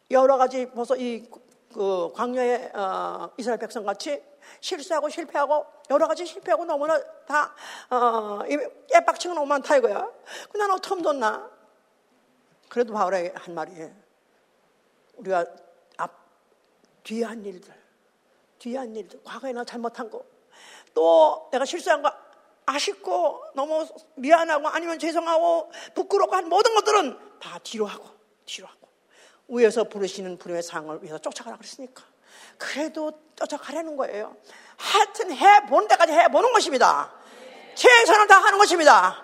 여러 가지 벌써 이 그 광야의 어, 이스라엘 백성 같이 실수하고 실패하고 여러 가지 실패하고 너무나 다 어, 깨빡치고 너무 많다 이거야. 그 나는 어떻게 뒀나? 그래도 바울에게 한 말이에요. 우리가 앞 뒤에 한 일들, 뒤에 한 일들, 과거에 나 잘못한 거, 또 내가 실수한 거 아쉽고 너무 미안하고 아니면 죄송하고 부끄럽고 한 모든 것들은 다 뒤로 하고 뒤로 하고 위에서 부르시는 부름의 상을 위해서 쫓아가라 그랬으니까 그래도 쫓아가려는 거예요. 하여튼 해보는 데까지 해보는 것입니다. 최선을 다하는 것입니다.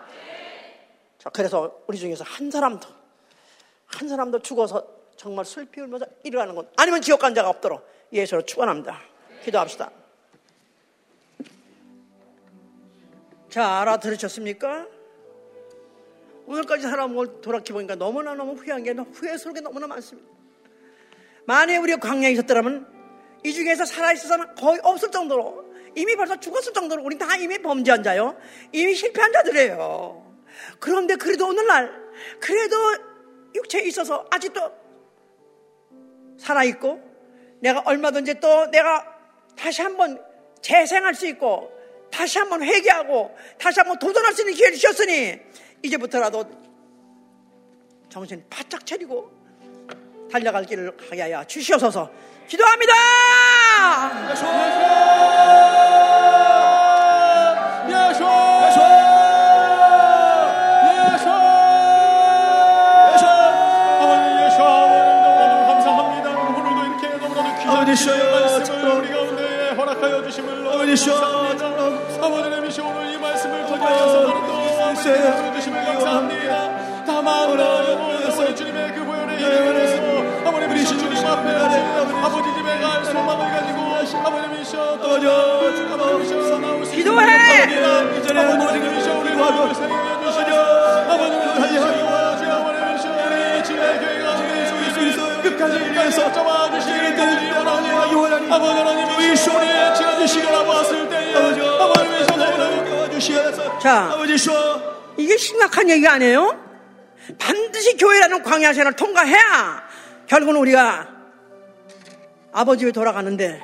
자, 그래서 우리 중에서 한 사람도, 한 사람도 죽어서 정말 슬피 울면서 일어나는 것, 아니면 지옥 간 자가 없도록 예수로 축원합니다. 기도합시다. 자, 알아들으셨습니까? 오늘까지 살아온 돌아보니까 너무나 너무 후회한 게 후회스러운 게 너무나 많습니다. 만약에 우리가 광야에 있었더라면 이 중에서 살아있어서는 거의 없을 정도로 이미 벌써 죽었을 정도로 우린 다 이미 범죄한 자요. 이미 실패한 자들이에요. 그런데 그래도 오늘날 그래도 육체에 있어서 아직도 살아있고 내가 얼마든지 또 내가 다시 한번 재생할 수 있고 다시 한번 회개하고 다시 한번 도전할 수 있는 기회를 주셨으니 이제부터라도 정신 바짝 차리고 달려갈 길을 가게 하여 주시옵소서 기도합니다. 감사합니다. 다만 아버지 주님의 그 보혈의 힘을 아버님 우리 주님 앞에 아버지 집에 갈 소망을 가지고 아버님 이셔 아버님이셔 나올 수 기도해! 아버님이셔 우리 마음을 생각해 주시려 아버님을 달리하기와 주 아버님 이셔 우리 주의 교회가 끝까지 위해서 잡아 주시기를 때문에 원하니 아버지 하나님 우리 손에 지어주시거라 봤을 때에 아버님 이셔 너무나 주시옵소서 자 이게 심각한 얘기 아니에요? 반드시 교회라는 광야 생활을 통과해야 결국은 우리가 아버지 집에 돌아가는데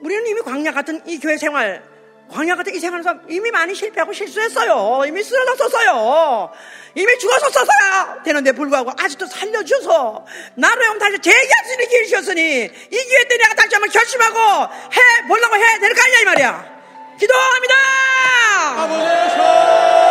우리는 이미 광야 같은 이 교회 생활 광야 같은 이 생활에서 이미 많이 실패하고 실수했어요. 이미 쓰러졌었어요. 이미 죽었었어야 되는데 불구하고 아직도 살려줘서 나로 형 다시 재기할 수 있는 길을 주셨으니 이 기회 때 내가 다시 한번 결심하고 해보려고 해야 될 거 아니야 이 말이야. 기도합니다. 아버지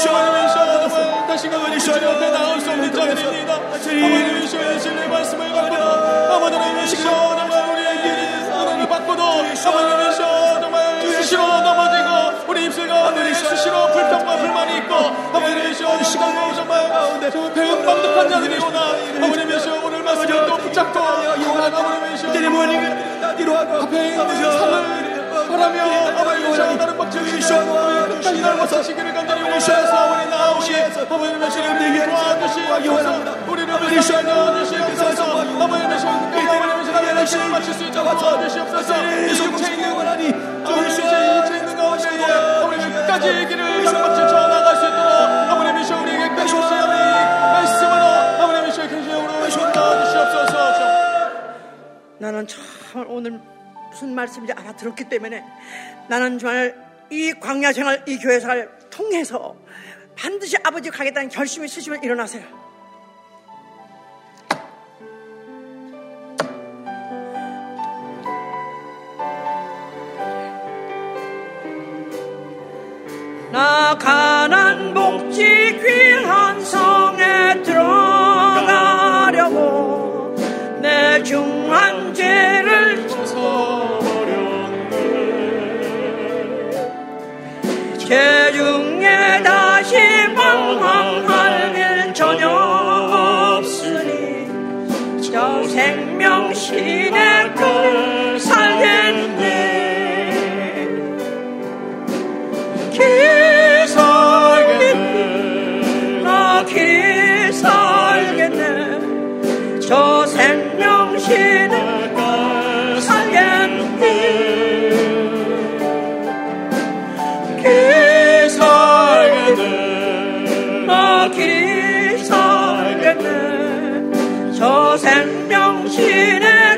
아버지시여 하나님이시여 다시금 아버지시여 앞에 나올 수 없는 자들입니다. 아버지이시여 예수님의 말씀을 갖고도 아버지이시여 정말 우리에게 하나님 받고도 아버지이시여 정말 수시로 넘어지고 우리 입술 가운데 수시로 불평과 불만이 있고 아버지이시여 시간도 정말 배운 방독한 자들이구나 아버지이시여 오늘 말씀을 또 붙잡고 아버지이시여 앞에 있는 삶을 바라며 아버지이시여 나는 박주이시여 끝까지 날 와서시기를 간절히 원하셔서 아버지 나오시 아버지의 시를 도와주시옵소서 우리를 위하여 도와주시옵소서 아버지의 시를 아버지의 시를 열심히 마칠 수 있도록 도와주시옵소서 이 육체 있는 원하니 아버지의 육체 있는 가운데 아버지 끝까지 길을 막막지 쳐나갈 수 있도록 아버지의 시 우리에게 오시는 말씀으로 아버지의 시 근심으로 도와주시옵소서 나는 참 오늘 무슨 말씀인지 알아들었기 때문에 나는 정말 이 광야 생활, 이 교회 생활 통해서 반드시 아버지 가겠다는 결심이 있으시면 일어나세요. 나 가난 복지 귀한 성에 들어가려고 내 중한 죄를 개중에 살겠네. 기살겠네. 나 기살겠네. 저 생명신의 생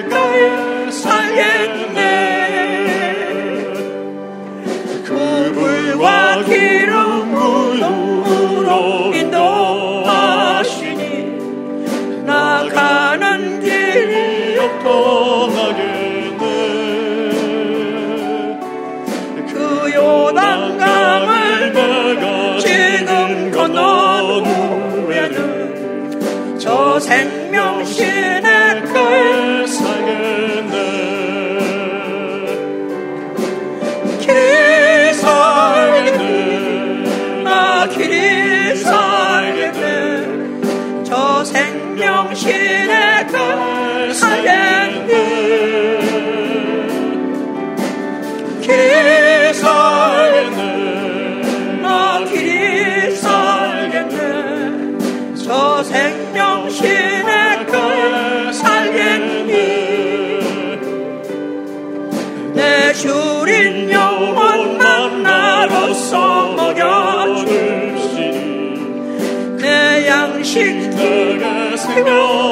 생명신의 걸 살겠니? 내 주린 영혼 만나로서 먹여주시니 내 양식 내가 생명